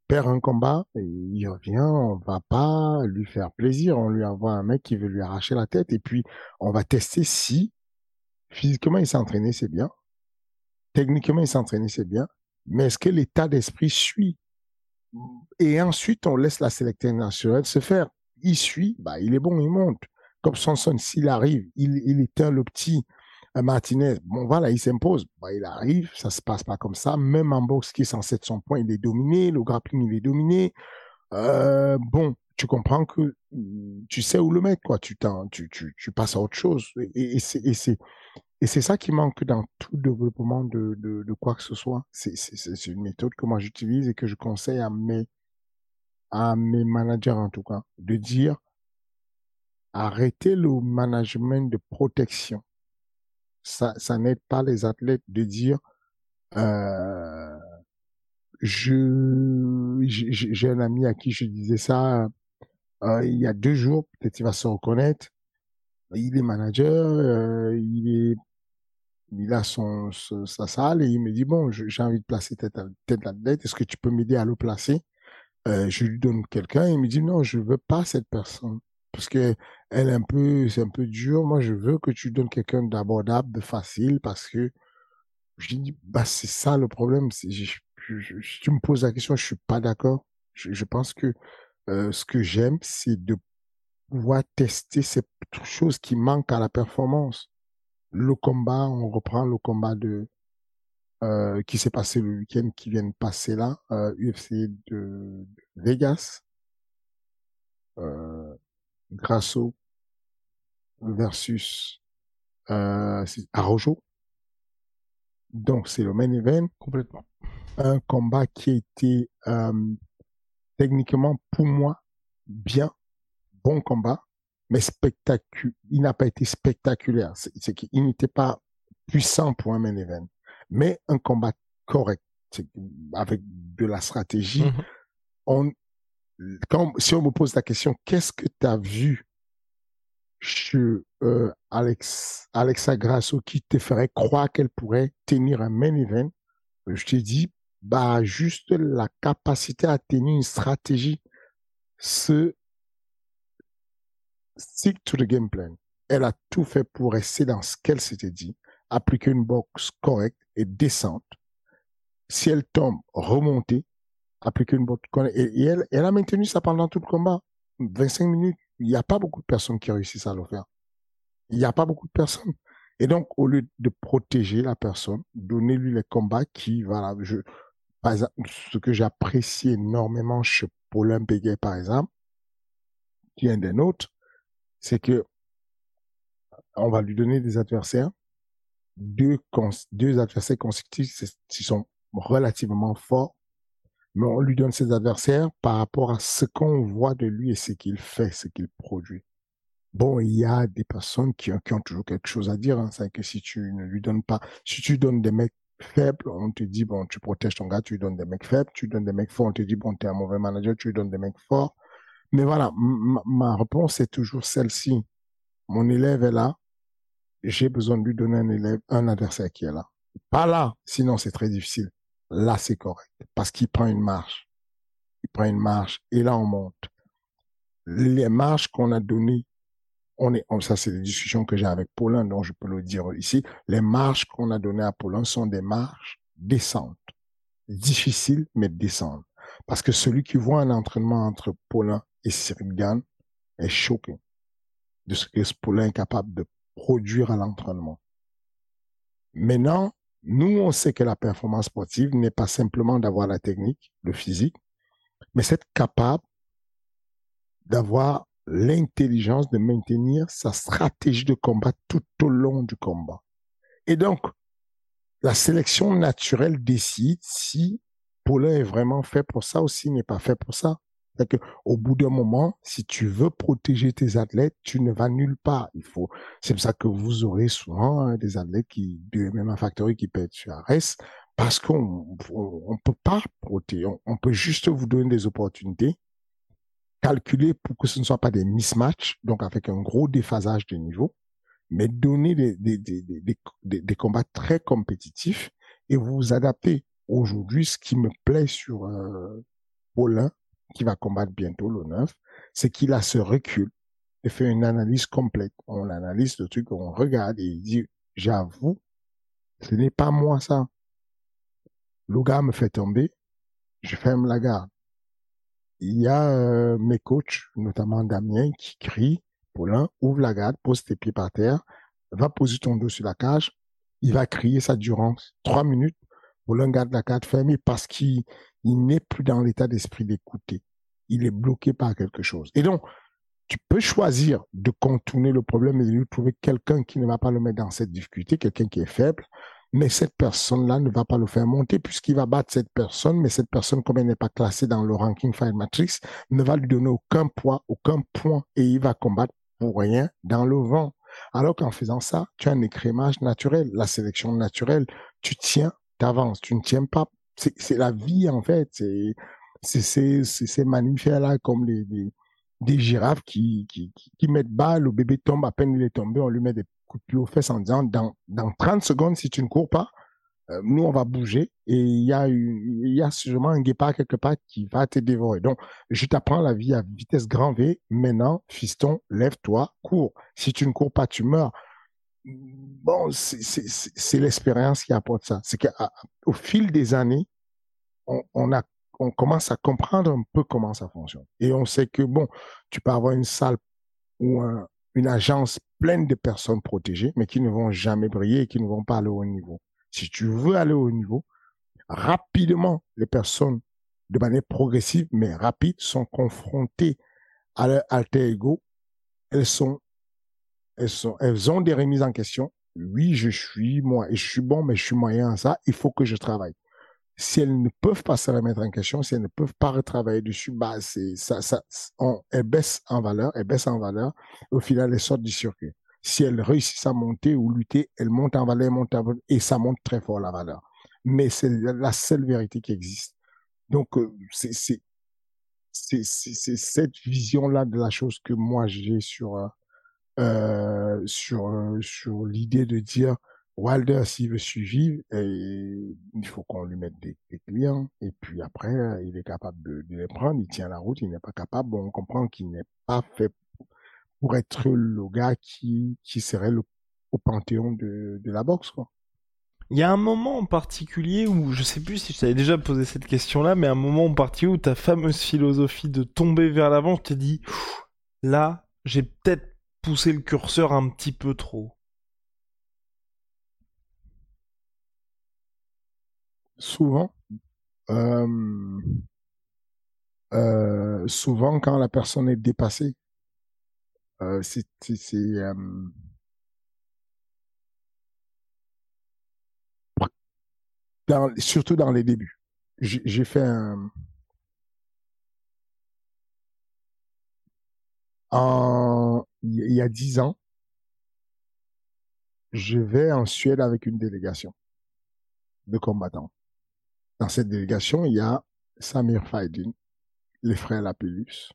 perd un combat, il revient, on va pas lui faire plaisir, on lui envoie un mec qui veut lui arracher la tête et puis on va tester si physiquement il s'est entraîné, c'est bien, techniquement il s'est entraîné, c'est bien, mais est-ce que l'état d'esprit suit? Et ensuite on laisse la sélection naturelle se faire. Il suit, bah il est bon, il monte. Comme Sanson, s'il arrive, il, il éteint le petit Martinez. Bon, voilà, il s'impose. Bah, il arrive, ça se passe pas comme ça. Même en boxe, qui est censé être son point, il est dominé. Le grappling, il est dominé. Euh, bon, tu comprends que mm, tu sais où le mettre, quoi. Tu, tu, tu, passes à autre chose. Et, c'est, ça qui manque dans tout développement de, de, quoi que ce soit. C'est une méthode que moi j'utilise et que je conseille à mes, à mes managers en tout cas, de dire arrêtez le management de protection. Ça, n'aide pas les athlètes de dire euh, je j'ai un ami à qui je disais ça euh, il y a deux jours, peut-être il va se reconnaître. Il est manager, euh, il est il a son, sa salle et il me dit bon, j'ai envie de placer tête tête athlète, est-ce que tu peux m'aider à le placer? Je lui donne quelqu'un, il me dit non, je veux pas cette personne parce que elle un peu, c'est un peu dur. Moi, je veux que tu donnes quelqu'un d'abordable, de facile, parce que je dis, bah, c'est ça le problème. Si tu me poses la question, je suis pas d'accord. Je, pense que euh, ce que j'aime, c'est de pouvoir tester ces choses qui manquent à la performance. Le combat, on reprend le combat de euh, qui s'est passé le week-end qui vient de passer là, euh, UFC de, Vegas, euh, Grasso versus euh, Arojo. Donc c'est le main event. Complètement. Un combat qui a été euh, techniquement pour moi bien, bon combat, mais spectaculaire. Il n'a pas été spectaculaire. C'est qu'il n'était pas puissant pour un main event mais un combat correct, avec de la stratégie. Mmh on, si on me pose la question, qu'est-ce que tu as vu chez euh, Alex, Alexa Grasso qui te ferait croire qu'elle pourrait tenir un main event Je te dis, bah, juste la capacité à tenir une stratégie, ce stick to the game plan. Elle a tout fait pour rester dans ce qu'elle s'était dit appliquer une boxe correcte et descente. Si elle tombe, remonter, appliquer une boxe correcte. Et, elle, elle a maintenu ça pendant tout le combat. 25 minutes. Il n'y a pas beaucoup de personnes qui réussissent à le faire. Il n'y a pas beaucoup de personnes. Et donc, au lieu de protéger la personne, donner-lui les combats qui, voilà, je, par exemple, ce que j'apprécie énormément chez Paulin Béguet, par exemple, qui est un des nôtres, c'est que on va lui donner des adversaires deux, deux adversaires consécutifs qui sont relativement forts, mais on lui donne ses adversaires par rapport à ce qu'on voit de lui et ce qu'il fait, ce qu'il produit. Bon, il y a des personnes qui, ont toujours quelque chose à dire. Hein. C'est que si tu ne lui donnes pas, si tu donnes des mecs faibles, on te dit, bon, tu protèges ton gars, tu lui donnes des mecs faibles. Tu donnes des mecs forts, on te dit, bon, t'es un mauvais manager, tu lui donnes des mecs forts. Mais voilà, ma réponse est toujours celle-ci. Mon élève est là, j'ai besoin de lui donner un élève, un adversaire qui est là. Pas là, sinon c'est très difficile. Là, c'est correct. Parce qu'il prend une marche. Il prend une marche et là, on monte. Les marches qu'on a données, on est, ça c'est des discussions que j'ai avec Paulin, donc je peux le dire ici. Les marches qu'on a données à Paulin sont des marches descentes. Difficiles, mais descentes. Parce que celui qui voit un entraînement entre Paulin et Cyril Gann est choqué de ce que Paulin est capable de produire à l'entraînement. Maintenant, nous, on sait que la performance sportive n'est pas simplement d'avoir la technique, le physique, mais c'est capable d'avoir l'intelligence de maintenir sa stratégie de combat tout au long du combat. Et donc, la sélection naturelle décide si Paulin est vraiment fait pour ça ou s'il n'est pas fait pour ça. C'est-à-dire qu'au bout d'un moment, si tu veux protéger tes athlètes, tu ne vas nulle part. Il faut, c'est pour ça que vous aurez souvent hein, des athlètes qui, du MMA Factory qui être sur ARES, parce qu'on on, peut pas protéger. On, peut juste vous donner des opportunités, calculer pour que ce ne soit pas des mismatchs, donc avec un gros déphasage de niveau, mais donner des, des, des, des, des combats très compétitifs et vous adapter. Aujourd'hui, ce qui me plaît sur euh, Paulin, qui va combattre bientôt le 9, c'est qu'il a ce recul et fait une analyse complète. On analyse le truc, on regarde et il dit, j'avoue, ce n'est pas moi ça. Le gars me fait tomber, je ferme la garde. Il y a euh, mes coachs, notamment Damien, qui crie, Paulin, ouvre la garde, pose tes pieds par terre, va poser ton dos sur la cage, il va crier ça durant trois minutes. Paulin garde la garde fermée parce qu'il il n'est plus dans l'état d'esprit d'écouter. Il est bloqué par quelque chose. Et donc, tu peux choisir de contourner le problème et de lui trouver quelqu'un qui ne va pas le mettre dans cette difficulté, quelqu'un qui est faible, mais cette personne-là ne va pas le faire monter puisqu'il va battre cette personne, mais cette personne, comme elle n'est pas classée dans le ranking Fire Matrix, ne va lui donner aucun poids, aucun point et il va combattre pour rien dans le vent. Alors qu'en faisant ça, tu as un écrémage naturel, la sélection naturelle. Tu tiens, tu avances, tu ne tiens pas c'est la vie en fait. C'est ces mammifères-là comme les, des girafes qui, qui, qui, mettent bas, le bébé tombe, à peine il est tombé, on lui met des coups de pied aux fesses en disant dans, dans 30 secondes, si tu ne cours pas, euh, nous, on va bouger et il y a, il y a sûrement un guépard quelque part qui va te dévorer. Donc, je t'apprends la vie à vitesse grand V. Maintenant, fiston, lève-toi, cours. Si tu ne cours pas, tu meurs. Bon, c'est l'expérience qui apporte ça. C'est qu'au fil des années, on, commence à comprendre un peu comment ça fonctionne. Et on sait que, bon, tu peux avoir une salle ou un, une agence pleine de personnes protégées, mais qui ne vont jamais briller et qui ne vont pas aller au haut niveau. Si tu veux aller au haut niveau, rapidement, les personnes, de manière progressive, mais rapide, sont confrontées à leur alter ego. Elles sont, elles sont, elles ont des remises en question. Oui, je suis moi, et je suis bon, mais je suis moyen à ça. Il faut que je travaille. Si elles ne peuvent pas se remettre en question, si elles ne peuvent pas retravailler dessus, bah, c'est, ça, ça, on, elles baissent en valeur, elles baissent en valeur. Au final, elles sortent du circuit si elles réussissent à monter ou lutter, elles montent en valeur, montent en valeur, et ça monte très fort la valeur. Mais c'est la seule vérité qui existe. Donc, euh, c'est cette vision-là de la chose que moi j'ai sur, euh, euh sur, euh, sur l'idée de dire, Wilder, s'il veut suivre, il faut qu'on lui mette des, clients, et puis après, il est capable de, de les prendre, il tient la route, il n'est pas capable, on comprend qu'il n'est pas fait pour être le gars qui, qui serait le, au panthéon de, de la boxe, quoi. Il y a un moment en particulier où, je sais plus si je t'avais déjà posé cette question-là, mais un moment en particulier où ta fameuse philosophie de tomber vers l'avant, te dit, là, j'ai peut-être poussé le curseur un petit peu trop. Souvent, euh, euh, souvent quand la personne est dépassée, euh, c'est surtout dans les débuts. J'ai fait un il y a dix ans, je vais en Suède avec une délégation de combattants. Dans cette délégation, il y a Samir Faidin, les frères Lapellus,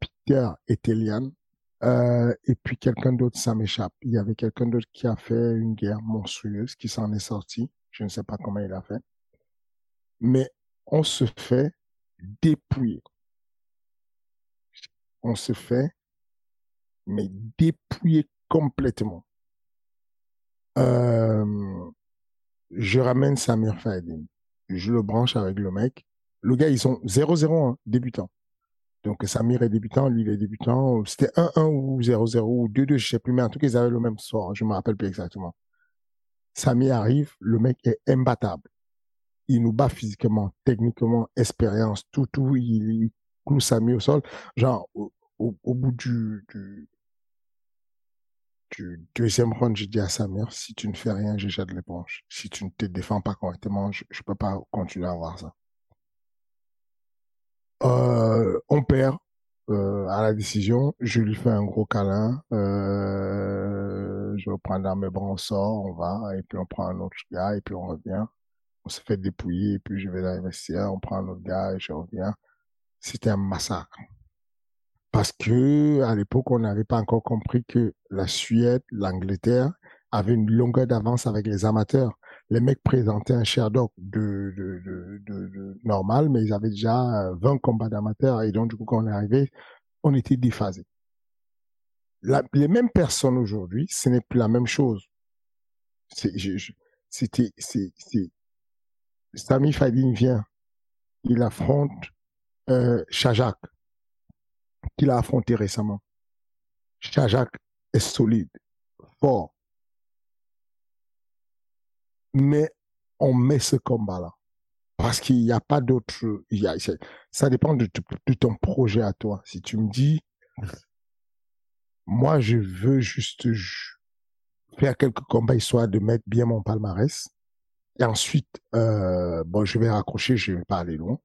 Peter et Telian, euh, et puis quelqu'un d'autre, ça m'échappe. Il y avait quelqu'un d'autre qui a fait une guerre monstrueuse, qui s'en est sorti. Je ne sais pas comment il a fait. Mais on se fait dépouiller. On se fait, mais dépouiller complètement. Euh, je ramène Samir Faedin. Je le branche avec le mec. Le gars, ils sont 0-0, hein, débutant. Donc Samir est débutant, lui il est débutant. C'était 1-1 ou 0-0 ou 2-2, je sais plus, mais en tout cas ils avaient le même sort, je me rappelle plus exactement. Samir arrive, le mec est imbattable. Il nous bat physiquement, techniquement, expérience, tout, tout. Il, il cloue Samir au sol. Genre, au, bout du, du, deuxième round, j'ai dit à Samir, si tu ne fais rien, j'ai de l'éponge. Si tu ne te défends pas correctement, je ne peux pas continuer à voir ça. Euh, on perd euh, à la décision. Je lui fais un gros câlin. Euh, je reprends dans mes bras, on sort, on va, et puis on prend un autre gars, et puis on revient. On se fait dépouiller, et puis je vais dans vestiaires, on prend un autre gars, et je reviens. C'était un massacre. Parce que à l'époque, on n'avait pas encore compris que la Suède, l'Angleterre avaient une longueur d'avance avec les amateurs les mecs présentaient un Sherlock de, normal, mais ils avaient déjà 20 euh, combats d'amateurs et donc du coup quand on est arrivé, on était déphasé. les mêmes personnes aujourd'hui, ce n'est plus la même chose. C'était, c'est, Sami Fadin vient, il affronte euh, Shajak, qu'il a affronté récemment. Shajak est solide, fort, mais on met ce combat-là. Parce qu'il n'y a pas d'autre. Ça dépend de, ton projet à toi. Si tu me dis, moi, je veux juste faire quelques combats histoire de mettre bien mon palmarès. Et ensuite, euh, bon, je vais raccrocher, je vais pas aller loin.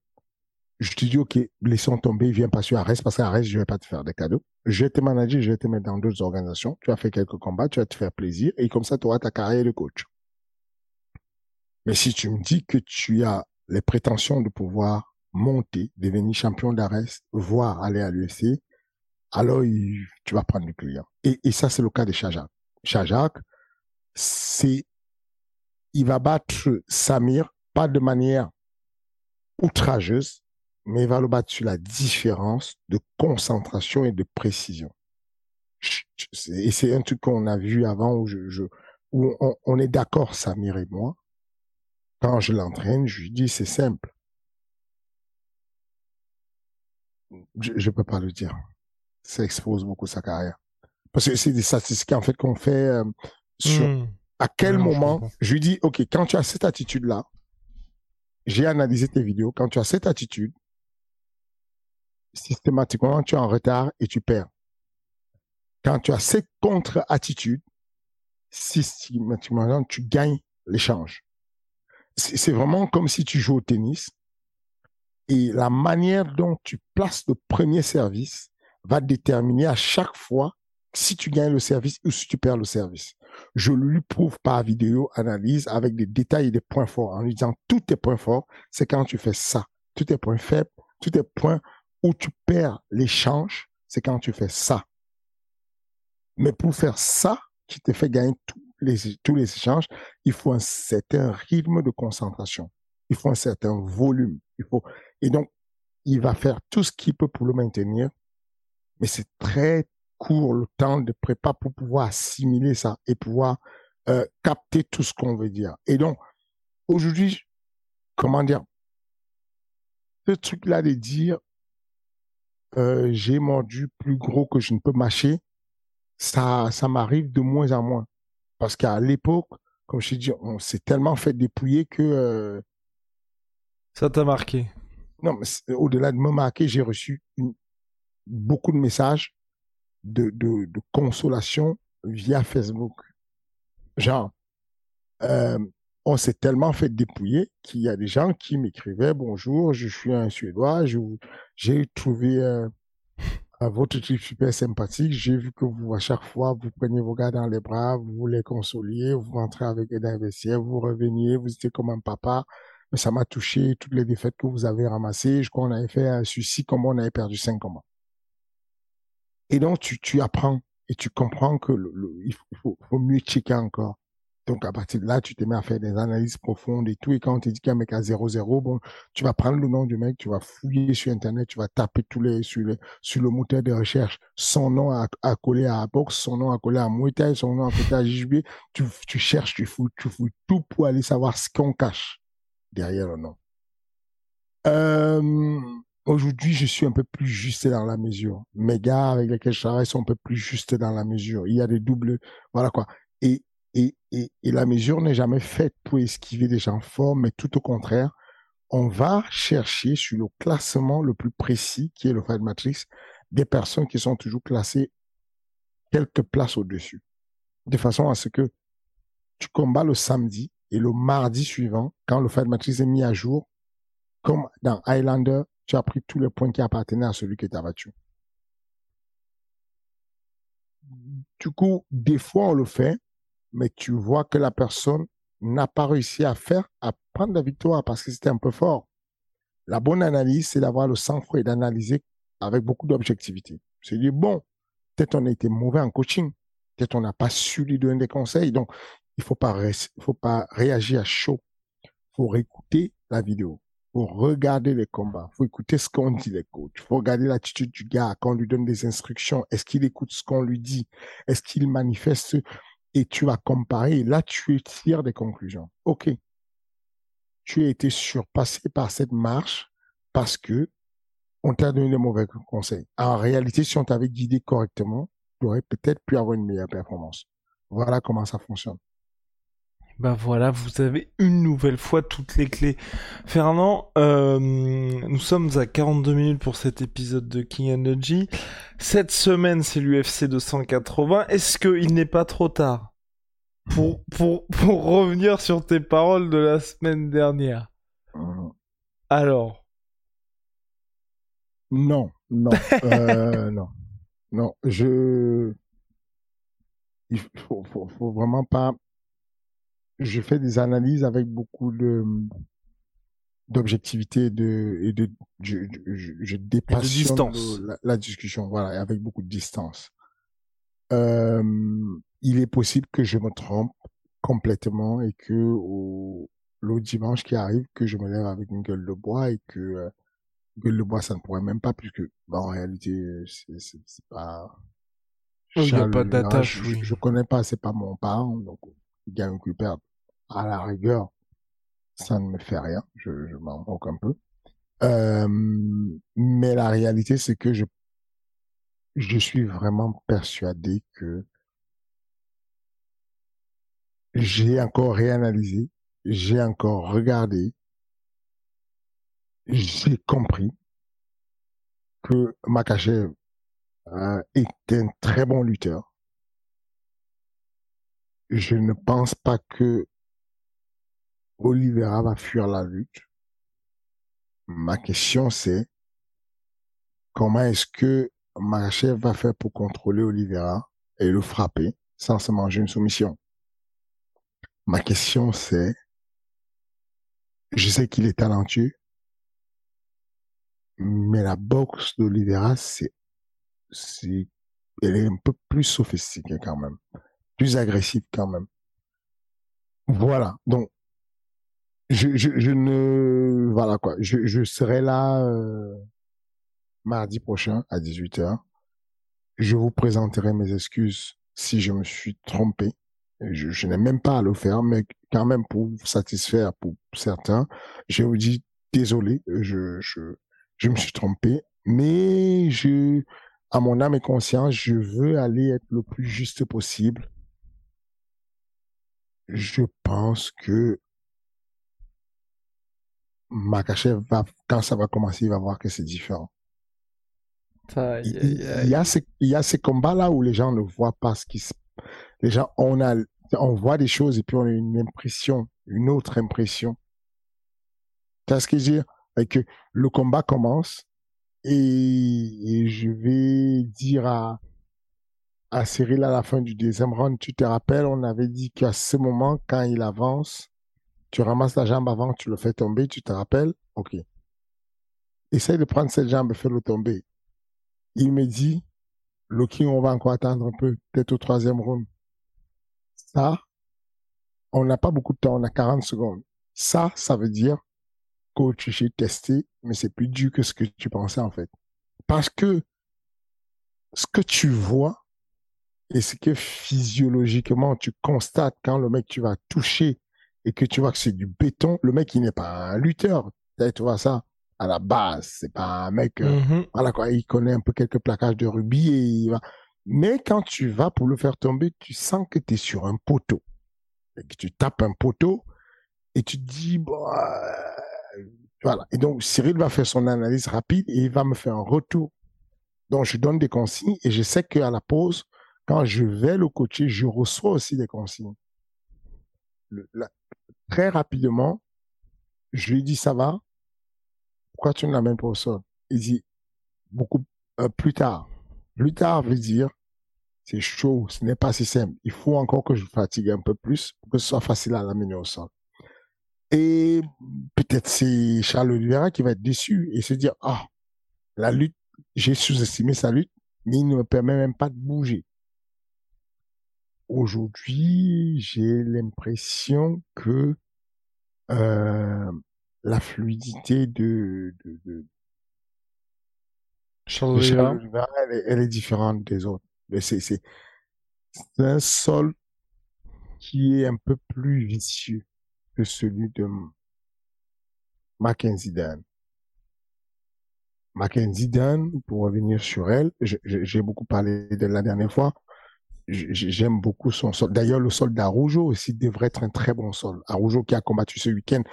Je te dis, OK, laissons tomber, viens pas sur Arès, parce qu'Arès, je vais pas te faire des cadeaux. Je vais te manager, je vais te mettre dans d'autres organisations. Tu as fait quelques combats, tu vas te faire plaisir, et comme ça, tu auras ta carrière de coach. Mais si tu me dis que tu as les prétentions de pouvoir monter, devenir champion d'Arès, voire aller à l'UFC, alors tu vas prendre du client. Et, ça, c'est le cas de Chajak. Chajak, c'est il va battre Samir, pas de manière outrageuse, mais il va le battre sur la différence de concentration et de précision. Et c'est un truc qu'on a vu avant où, je, où on, est d'accord, Samir et moi. Quand je l'entraîne, je lui dis c'est simple. Je ne peux pas le dire. Ça expose beaucoup sa carrière. Parce que c'est des statistiques en fait qu'on fait euh, sur hmm. à quel moment je lui dis ok quand tu as cette attitude là, j'ai analysé tes vidéos. Quand tu as cette attitude, systématiquement tu es en retard et tu perds. Quand tu as cette contre-attitude, systématiquement tu gagnes l'échange. C'est vraiment comme si tu joues au tennis et la manière dont tu places le premier service va déterminer à chaque fois si tu gagnes le service ou si tu perds le service. Je lui prouve par vidéo analyse avec des détails et des points forts en lui disant tous tes points forts, c'est quand tu fais ça. Tous tes points faibles, tous tes points où tu perds l'échange, c'est quand tu fais ça. Mais pour faire ça, qui te fait gagner tous les, tous les échanges, il faut un certain rythme de concentration. Il faut un certain volume. Il faut, et donc, il va faire tout ce qu'il peut pour le maintenir, mais c'est très court le temps de prépa pour pouvoir assimiler ça et pouvoir euh, capter tout ce qu'on veut dire. Et donc, aujourd'hui, comment dire, ce truc-là de dire, euh, j'ai mordu plus gros que je ne peux mâcher, ça, ça m'arrive de moins en moins. Parce qu'à l'époque, comme je t'ai dit, on s'est tellement fait dépouiller que... Euh, ça t'a marqué Non, mais au-delà de me marquer, j'ai reçu beaucoup de messages de, de, de, consolation via Facebook. Genre, euh, on s'est tellement fait dépouiller qu'il y a des gens qui m'écrivaient bonjour, je suis un Suédois, j'ai trouvé euh, votre type super sympathique. J'ai vu que vous, à chaque fois, vous preniez vos gars dans les bras, vous les consoliez, vous rentrez avec eux dans vous reveniez, vous étiez comme un papa. Mais ça m'a touché, toutes les défaites que vous avez ramassées. Je crois qu'on avait fait un suicide, comme on avait perdu cinq combats. Et donc, tu, apprends et tu comprends que il, faut, faut, mieux checker encore. Donc, à partir de là, tu te mets à faire des analyses profondes et tout. Et quand on te dit qu'un mec a 0-0, bon, tu vas prendre le nom du mec, tu vas fouiller sur Internet, tu vas taper tous les, sur, les, sur le moteur de recherche, son nom à, à coller à boxe, son nom à coller à Muay son nom à coller à JB. Tu, tu cherches, tu fouilles, tu fouilles tout pour aller savoir ce qu'on cache derrière le nom. Euh, Aujourd'hui, je suis un peu plus juste dans la mesure. Mes gars avec lesquels je travaille sont un peu plus justes dans la mesure. Il y a des doubles, voilà quoi. Et, et, la mesure n'est jamais faite pour esquiver des gens forts, mais tout au contraire, on va chercher sur le classement le plus précis, qui est le Fight Matrix, des personnes qui sont toujours classées quelques places au-dessus. De façon à ce que tu combats le samedi et le mardi suivant, quand le Fight Matrix est mis à jour, comme dans Highlander, tu as pris tous les points qui appartenaient à celui qui t'a battu. Du coup, des fois, on le fait, mais tu vois que la personne n'a pas réussi à faire, à prendre la victoire parce que c'était un peu fort. La bonne analyse, c'est d'avoir le sang-froid et d'analyser avec beaucoup d'objectivité. C'est dire, bon, peut-être on a été mauvais en coaching. Peut-être on n'a pas su lui donner des conseils. Donc, il faut pas, faut pas réagir à chaud. Il faut réécouter la vidéo faut regarder les combats, faut écouter ce qu'on dit les coachs, faut regarder l'attitude du gars quand on lui donne des instructions, est-ce qu'il écoute ce qu'on lui dit, est-ce qu'il manifeste et tu vas comparer là tu tires des conclusions. OK. Tu as été surpassé par cette marche parce que on t'a donné des mauvais conseils. En réalité, si on t'avait guidé correctement, tu aurais peut-être pu avoir une meilleure performance. Voilà comment ça fonctionne. Bah voilà, vous avez une nouvelle fois toutes les clés. Fernand, euh, nous sommes à 42 minutes pour cet épisode de King Energy. Cette semaine, c'est l'UFC 280. Est-ce qu'il n'est pas trop tard pour, pour, pour revenir sur tes paroles de la semaine dernière? Alors? Non, non, euh, [laughs] non, non. Je... Il faut, faut, faut vraiment pas je fais des analyses avec beaucoup de d'objectivité de et de je, je, je dépasse distance. la, discussion voilà avec beaucoup de distance euh, il est possible que je me trompe complètement et que au, le dimanche qui arrive, que je me lève avec une gueule de bois et que euh, gueule de bois, ça ne pourrait même pas, puisque bah, en réalité, c'est pas... Il n'y a pas d'attache, oui. Je, je connais pas, c'est pas mon parent, donc il gagne qu'il perd. À la rigueur, ça ne me fait rien, je, je m'en moque un peu. Euh, mais la réalité, c'est que je, je suis vraiment persuadé que j'ai encore réanalysé, j'ai encore regardé, j'ai compris que Makachev euh, est un très bon lutteur. Je ne pense pas que Oliveira va fuir la lutte. Ma question c'est comment est-ce que Makachev va faire pour contrôler Oliveira et le frapper sans se manger une soumission? Ma question c'est je sais qu'il est talentueux, mais la boxe d'Olivera, c'est, elle est un peu plus sophistiquée quand même, plus agressive quand même. Voilà. Donc, je, ne, voilà quoi. Je, serai là euh, mardi prochain à 18h. Je vous présenterai mes excuses si je me suis trompé. Je, je n'ai même pas à le faire, mais quand même pour vous satisfaire pour certains, je vous dis désolé, je, je, je me suis trompé, mais je, à mon âme et conscience, je veux aller être le plus juste possible. Je pense que Makachev va, quand ça va commencer, il va voir que c'est différent. Il, il, y a ces, il y a ces combats-là où les gens ne voient pas ce qui se, les gens, on a, on voit des choses et puis on a une impression, une autre impression. Tu ce que je veux dire? Et que le combat commence et, je vais dire à, à Cyril à la fin du deuxième round, tu te rappelles, on avait dit qu'à ce moment, quand il avance, tu ramasses la jambe avant, tu le fais tomber, tu te rappelles? Ok. Essaye de prendre cette jambe et fais-le tomber. Il me dit, Loki, on va encore attendre un peu, peut-être au troisième round. Ça, on n'a pas beaucoup de temps, on a 40 secondes. Ça, ça veut dire coach, j'ai testé, mais c'est plus dur que ce que tu pensais en fait. Parce que ce que tu vois et ce que physiologiquement tu constates quand le mec tu vas toucher et que tu vois que c'est du béton, le mec il n'est pas un lutteur. Tu vois ça à la base, c'est pas un mec euh, mm-hmm. voilà quoi, il connaît un peu quelques plaquages de rubis et il va mais quand tu vas pour le faire tomber, tu sens que tu es sur un poteau. Et que tu tapes un poteau et tu te dis, bah, voilà. Et donc, Cyril va faire son analyse rapide et il va me faire un retour. Donc, je donne des consignes et je sais qu'à la pause, quand je vais le coacher, je reçois aussi des consignes. très rapidement, je lui dis, ça va? Pourquoi tu ne l'amènes pas au sol? Il dit, beaucoup euh, plus tard. Plus tard veut dire, c'est chaud, ce n'est pas si simple. Il faut encore que je fatigue un peu plus pour que ce soit facile à l'amener au sol. Et peut-être c'est Charles Oliveira qui va être déçu et se dire, ah, la lutte, j'ai sous-estimé sa lutte, mais il ne me permet même pas de bouger. Aujourd'hui, j'ai l'impression que euh, la fluidité de, de, de, Charles elle, est différente des autres. C'est, c'est, un sol qui est un peu plus vicieux que celui de Mackenzie Dan. Mackenzie Dan, pour revenir sur elle, j'ai beaucoup parlé de la dernière fois. J'aime beaucoup son sol. D'ailleurs, le sol d'Arujo aussi devrait être un très bon sol. Arujo qui a combattu ce week-end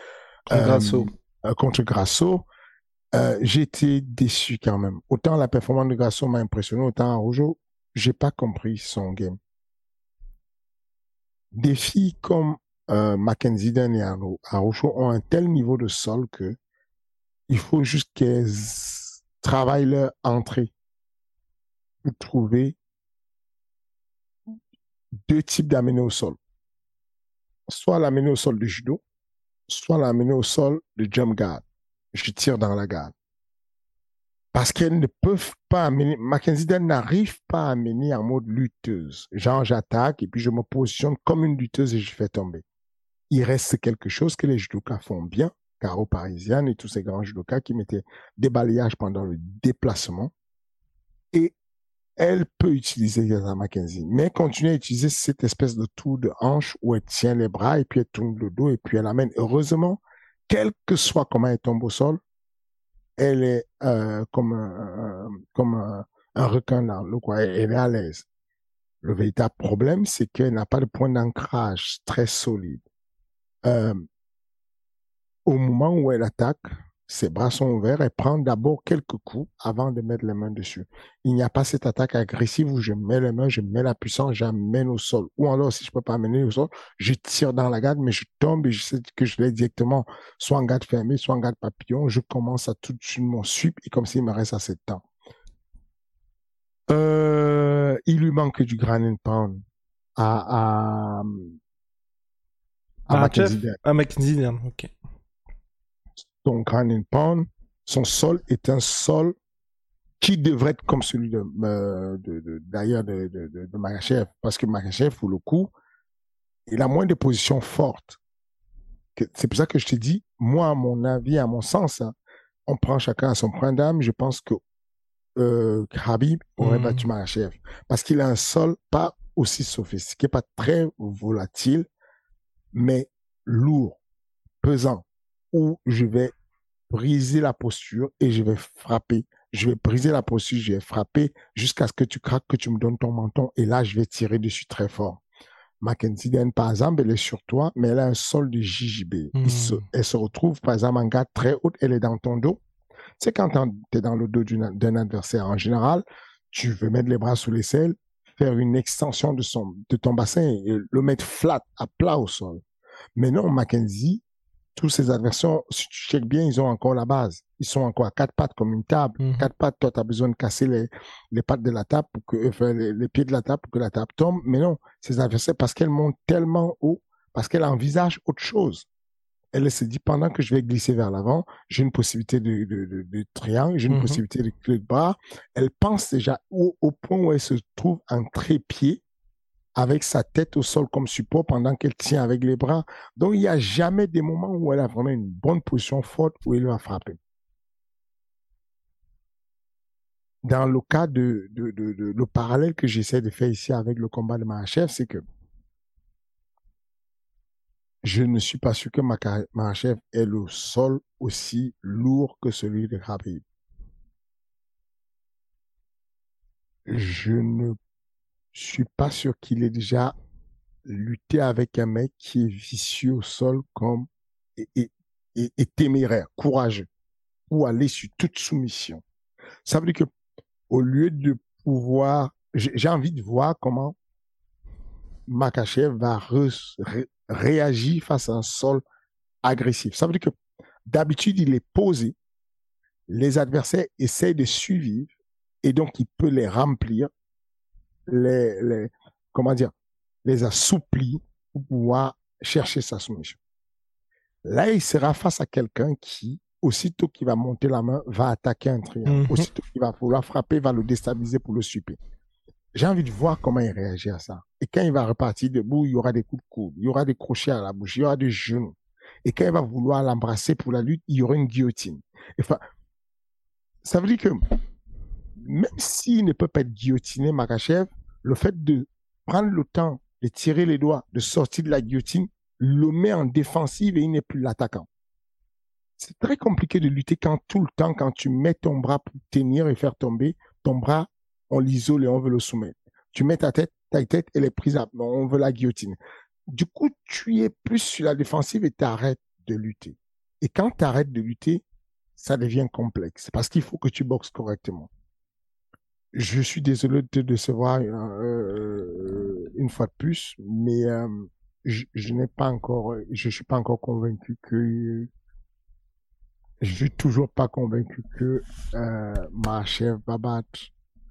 contre Grasso. Euh, contre Grasso euh, été déçu quand même. Autant la performance de Grasso m'a impressionné, autant Arujo, j'ai pas compris son game. Des filles comme euh, Mackenzie Dan et Arujo ont un tel niveau de sol que il faut juste qu'elles travaillent leur entrée pour trouver deux types d'amener au sol. Soit l'amener au sol de judo, soit l'amener au sol de jump guard je tire dans la garde. Parce qu'elles ne peuvent pas amener, Mackenzie Dern n'arrive pas à amener en mode lutteuse. Genre, j'attaque et puis je me positionne comme une lutteuse et je fais tomber. Il reste quelque chose que les judokas font bien, Caro Parisienne et tous ces grands judokas qui mettaient des balayages pendant le déplacement. Et elle peut utiliser Yaza Mackenzie, mais continue à utiliser cette espèce de tour de hanche où elle tient les bras et puis elle tourne le dos et puis elle amène. Heureusement, quel que soit comment elle tombe au sol, elle est euh, comme un, requin dans quoi. Elle, est à l'aise. Le véritable problème, c'est qu'elle n'a pas de point d'ancrage très solide. Euh, au moment où elle attaque, ses bras sont ouverts, elle prend d'abord quelques coups avant de mettre les mains dessus. Il n'y a pas cette attaque agressive où je mets les mains, je mets la puissance, j'amène au sol. Ou alors, si je peux pas amener au sol, je tire dans la garde, mais je tombe et je sais que je l'ai directement soit en garde fermée, soit en garde papillon. Je commence à tout de suite mon sweep et comme s'il me reste assez de temps. Euh, il lui manque du grand pound à, à, à, à McKinsey, ok son ground pound, son sol est un sol qui devrait être comme celui de, d'ailleurs de, de, de, de Makachev. Parce que Makachev, pour le coup, il a moins de positions fortes. C'est pour ça que je te dis, moi, à mon avis, à mon sens, hein, on prend chacun à son point d'âme. Je pense que euh, Habib aurait mmh. battu Makachev. Parce qu'il a un sol pas aussi sophistiqué, pas très volatile, mais lourd, pesant où je vais briser la posture et je vais frapper. Je vais briser la posture, je vais frapper jusqu'à ce que tu craques, que tu me donnes ton menton et là, je vais tirer dessus très fort. Mackenzie Den, par exemple, elle est sur toi, mais elle a un sol de JJB. Hmm. elle se retrouve, par exemple, en garde très haute, elle est dans ton dos. C'est quand tu es dans le dos d'un adversaire. En général, tu veux mettre les bras sous les selles, faire une extension de, son, de ton bassin et le mettre flat, à plat au sol. Mais non, Mackenzie, tous ces adversaires, si tu checkes bien, ils ont encore la base. Ils sont encore à quatre pattes comme une table. Mhm. Quatre pattes, toi, tu as besoin de casser les, les pattes de la table pour que, enfin, les, pieds de la table pour que la table tombe. Mais non, ces adversaires, parce qu'elles montent tellement haut, parce qu'elle envisage autre chose. Elle se dit, pendant que je vais glisser vers l'avant, j'ai une possibilité de, de, de, triangle, j'ai une mhm. possibilité de clé de bras. Elle pense déjà au, au point où elle se trouve en trépied avec sa tête au sol comme support pendant qu'elle tient avec les bras. Donc, il n'y a jamais des moments où elle a vraiment une bonne position forte où elle va frapper. Dans le cas de, le parallèle que j'essaie de faire ici avec le combat de chef, c'est que je ne suis pas sûr que chef ait le sol aussi lourd que celui de Khabib. Je ne je suis pas sûr qu'il ait déjà lutté avec un mec qui est vicieux au sol comme et, et, téméraire, courageux, ou aller sur toute soumission. Ça veut dire que au lieu de pouvoir, j'ai envie de voir comment Makachev va réagir face à un sol agressif. Ça veut dire que d'habitude, il est posé, les adversaires essayent de suivre et donc il peut les remplir les, les, comment dire, les assouplir pour pouvoir chercher sa soumission. Là, il sera face à quelqu'un qui, aussitôt qu'il va monter la main, va attaquer un triangle. Mhm. Aussitôt qu'il va vouloir frapper, va le déstabiliser pour le super. J'ai envie de voir comment il réagit à ça. Et quand il va repartir debout, il y aura des coups de coude, il y aura des crochets à la bouche, il y aura des genoux. Et quand il va vouloir l'embrasser pour la lutte, il y aura une guillotine. Enfin, ça veut dire que même s'il ne peut pas être guillotiné, Makachev, le fait de prendre le temps de tirer les doigts, de sortir de la guillotine, le met en défensive et il n'est plus l'attaquant. C'est très compliqué de lutter quand tout le temps, quand tu mets ton bras pour tenir et faire tomber, ton bras, on l'isole et on veut le soumettre. Tu mets ta tête, ta tête, elle est prise à, on veut la guillotine. Du coup, tu es plus sur la défensive et tu arrêtes de lutter. Et quand tu arrêtes de lutter, ça devient complexe parce qu'il faut que tu boxes correctement je suis désolé de te décevoir euh, une fois de plus, mais euh, je, je n'ai pas encore, je suis pas encore convaincu que, je suis toujours pas convaincu que euh, ma chef va battre.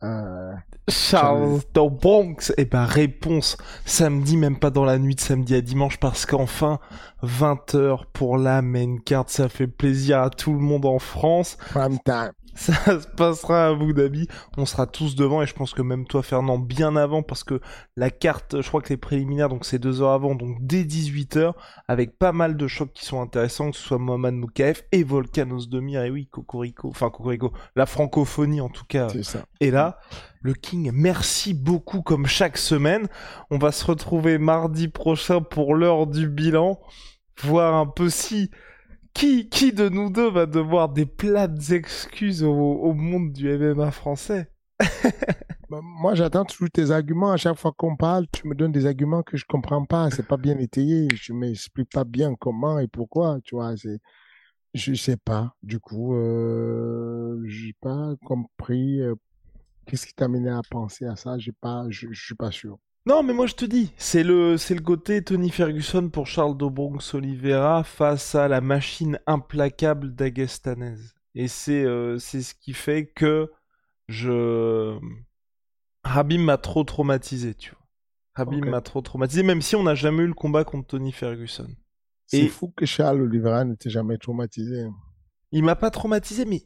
Euh, Charles dans Bronx Eh ben réponse samedi, même pas dans la nuit de samedi à dimanche parce qu'enfin 20h pour la main card, ça fait plaisir à tout le monde en France. Prime time. Ça se passera à Abu Dhabi. On sera tous devant et je pense que même toi, Fernand, bien avant parce que la carte, je crois que les préliminaires, donc c'est deux heures avant, donc dès 18h, avec pas mal de chocs qui sont intéressants, que ce soit Mohamed Moukaef et Volcanos Demir. Et oui, Cocorico, enfin Cocorico, la francophonie en tout cas. C'est ça. Et là, le King, merci beaucoup comme chaque semaine. On va se retrouver mardi prochain pour l'heure du bilan, voir un peu si qui, qui de nous deux va devoir des plates excuses au, monde du MMA français [laughs] Bah, Moi, j'attends toujours tes arguments. À chaque fois qu'on parle, tu me donnes des arguments que je comprends pas. C'est pas bien étayé. Je m'explique pas bien comment et pourquoi. Tu vois, c'est, je sais pas. Du coup, euh, j'ai pas compris. Qu'est-ce qui t'a amené à penser à ça? J'ai pas, je, je suis pas sûr. Non, mais moi je te dis, c'est le, c'est le côté Tony Ferguson pour Charles de Bronx Oliveira face à la machine implacable d'Aguestanez. Et c'est, euh, c'est ce qui fait que je, Habib m'a trop traumatisé, tu vois. Habib m'a trop traumatisé, même si on n'a jamais eu le combat contre Tony Ferguson. C'est Et- fou que Charles Oliveira n'était jamais traumatisé. Il m'a pas traumatisé, mais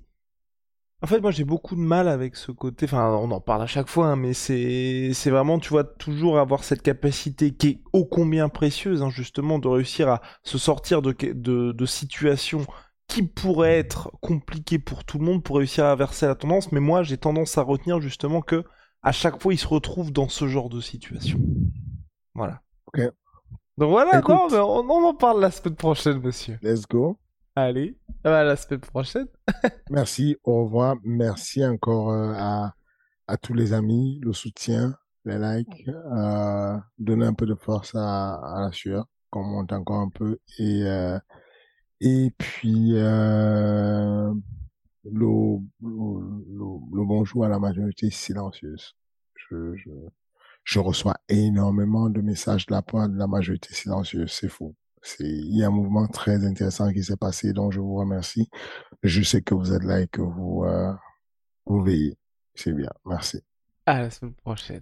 en fait, moi, j'ai beaucoup de mal avec ce côté. Enfin, on en parle à chaque fois, hein, mais c'est c'est vraiment, tu vois, toujours avoir cette capacité qui est ô combien précieuse, hein, justement, de réussir à se sortir de, de, de situations qui pourraient être compliquées pour tout le monde, pour réussir à inverser la tendance. Mais moi, j'ai tendance à retenir justement que à chaque fois, il se retrouve dans ce genre de situation. Voilà. Ok. Donc voilà, Écoute. non, mais on, on en parle la semaine prochaine, monsieur. Let's go. Allez, à la semaine prochaine. [laughs] Merci, au revoir. Merci encore euh, à, à tous les amis, le soutien, les likes, euh, donner un peu de force à, à la sueur, qu'on monte encore un peu. Et, euh, et puis, euh, le, le, le, le bonjour à la majorité silencieuse. Je, je, je reçois énormément de messages de la part de la majorité silencieuse. C'est fou. C'est, il y a un mouvement très intéressant qui s'est passé, donc je vous remercie. Je sais que vous êtes là et que vous, euh, vous veillez. C'est bien. Merci. À la semaine prochaine.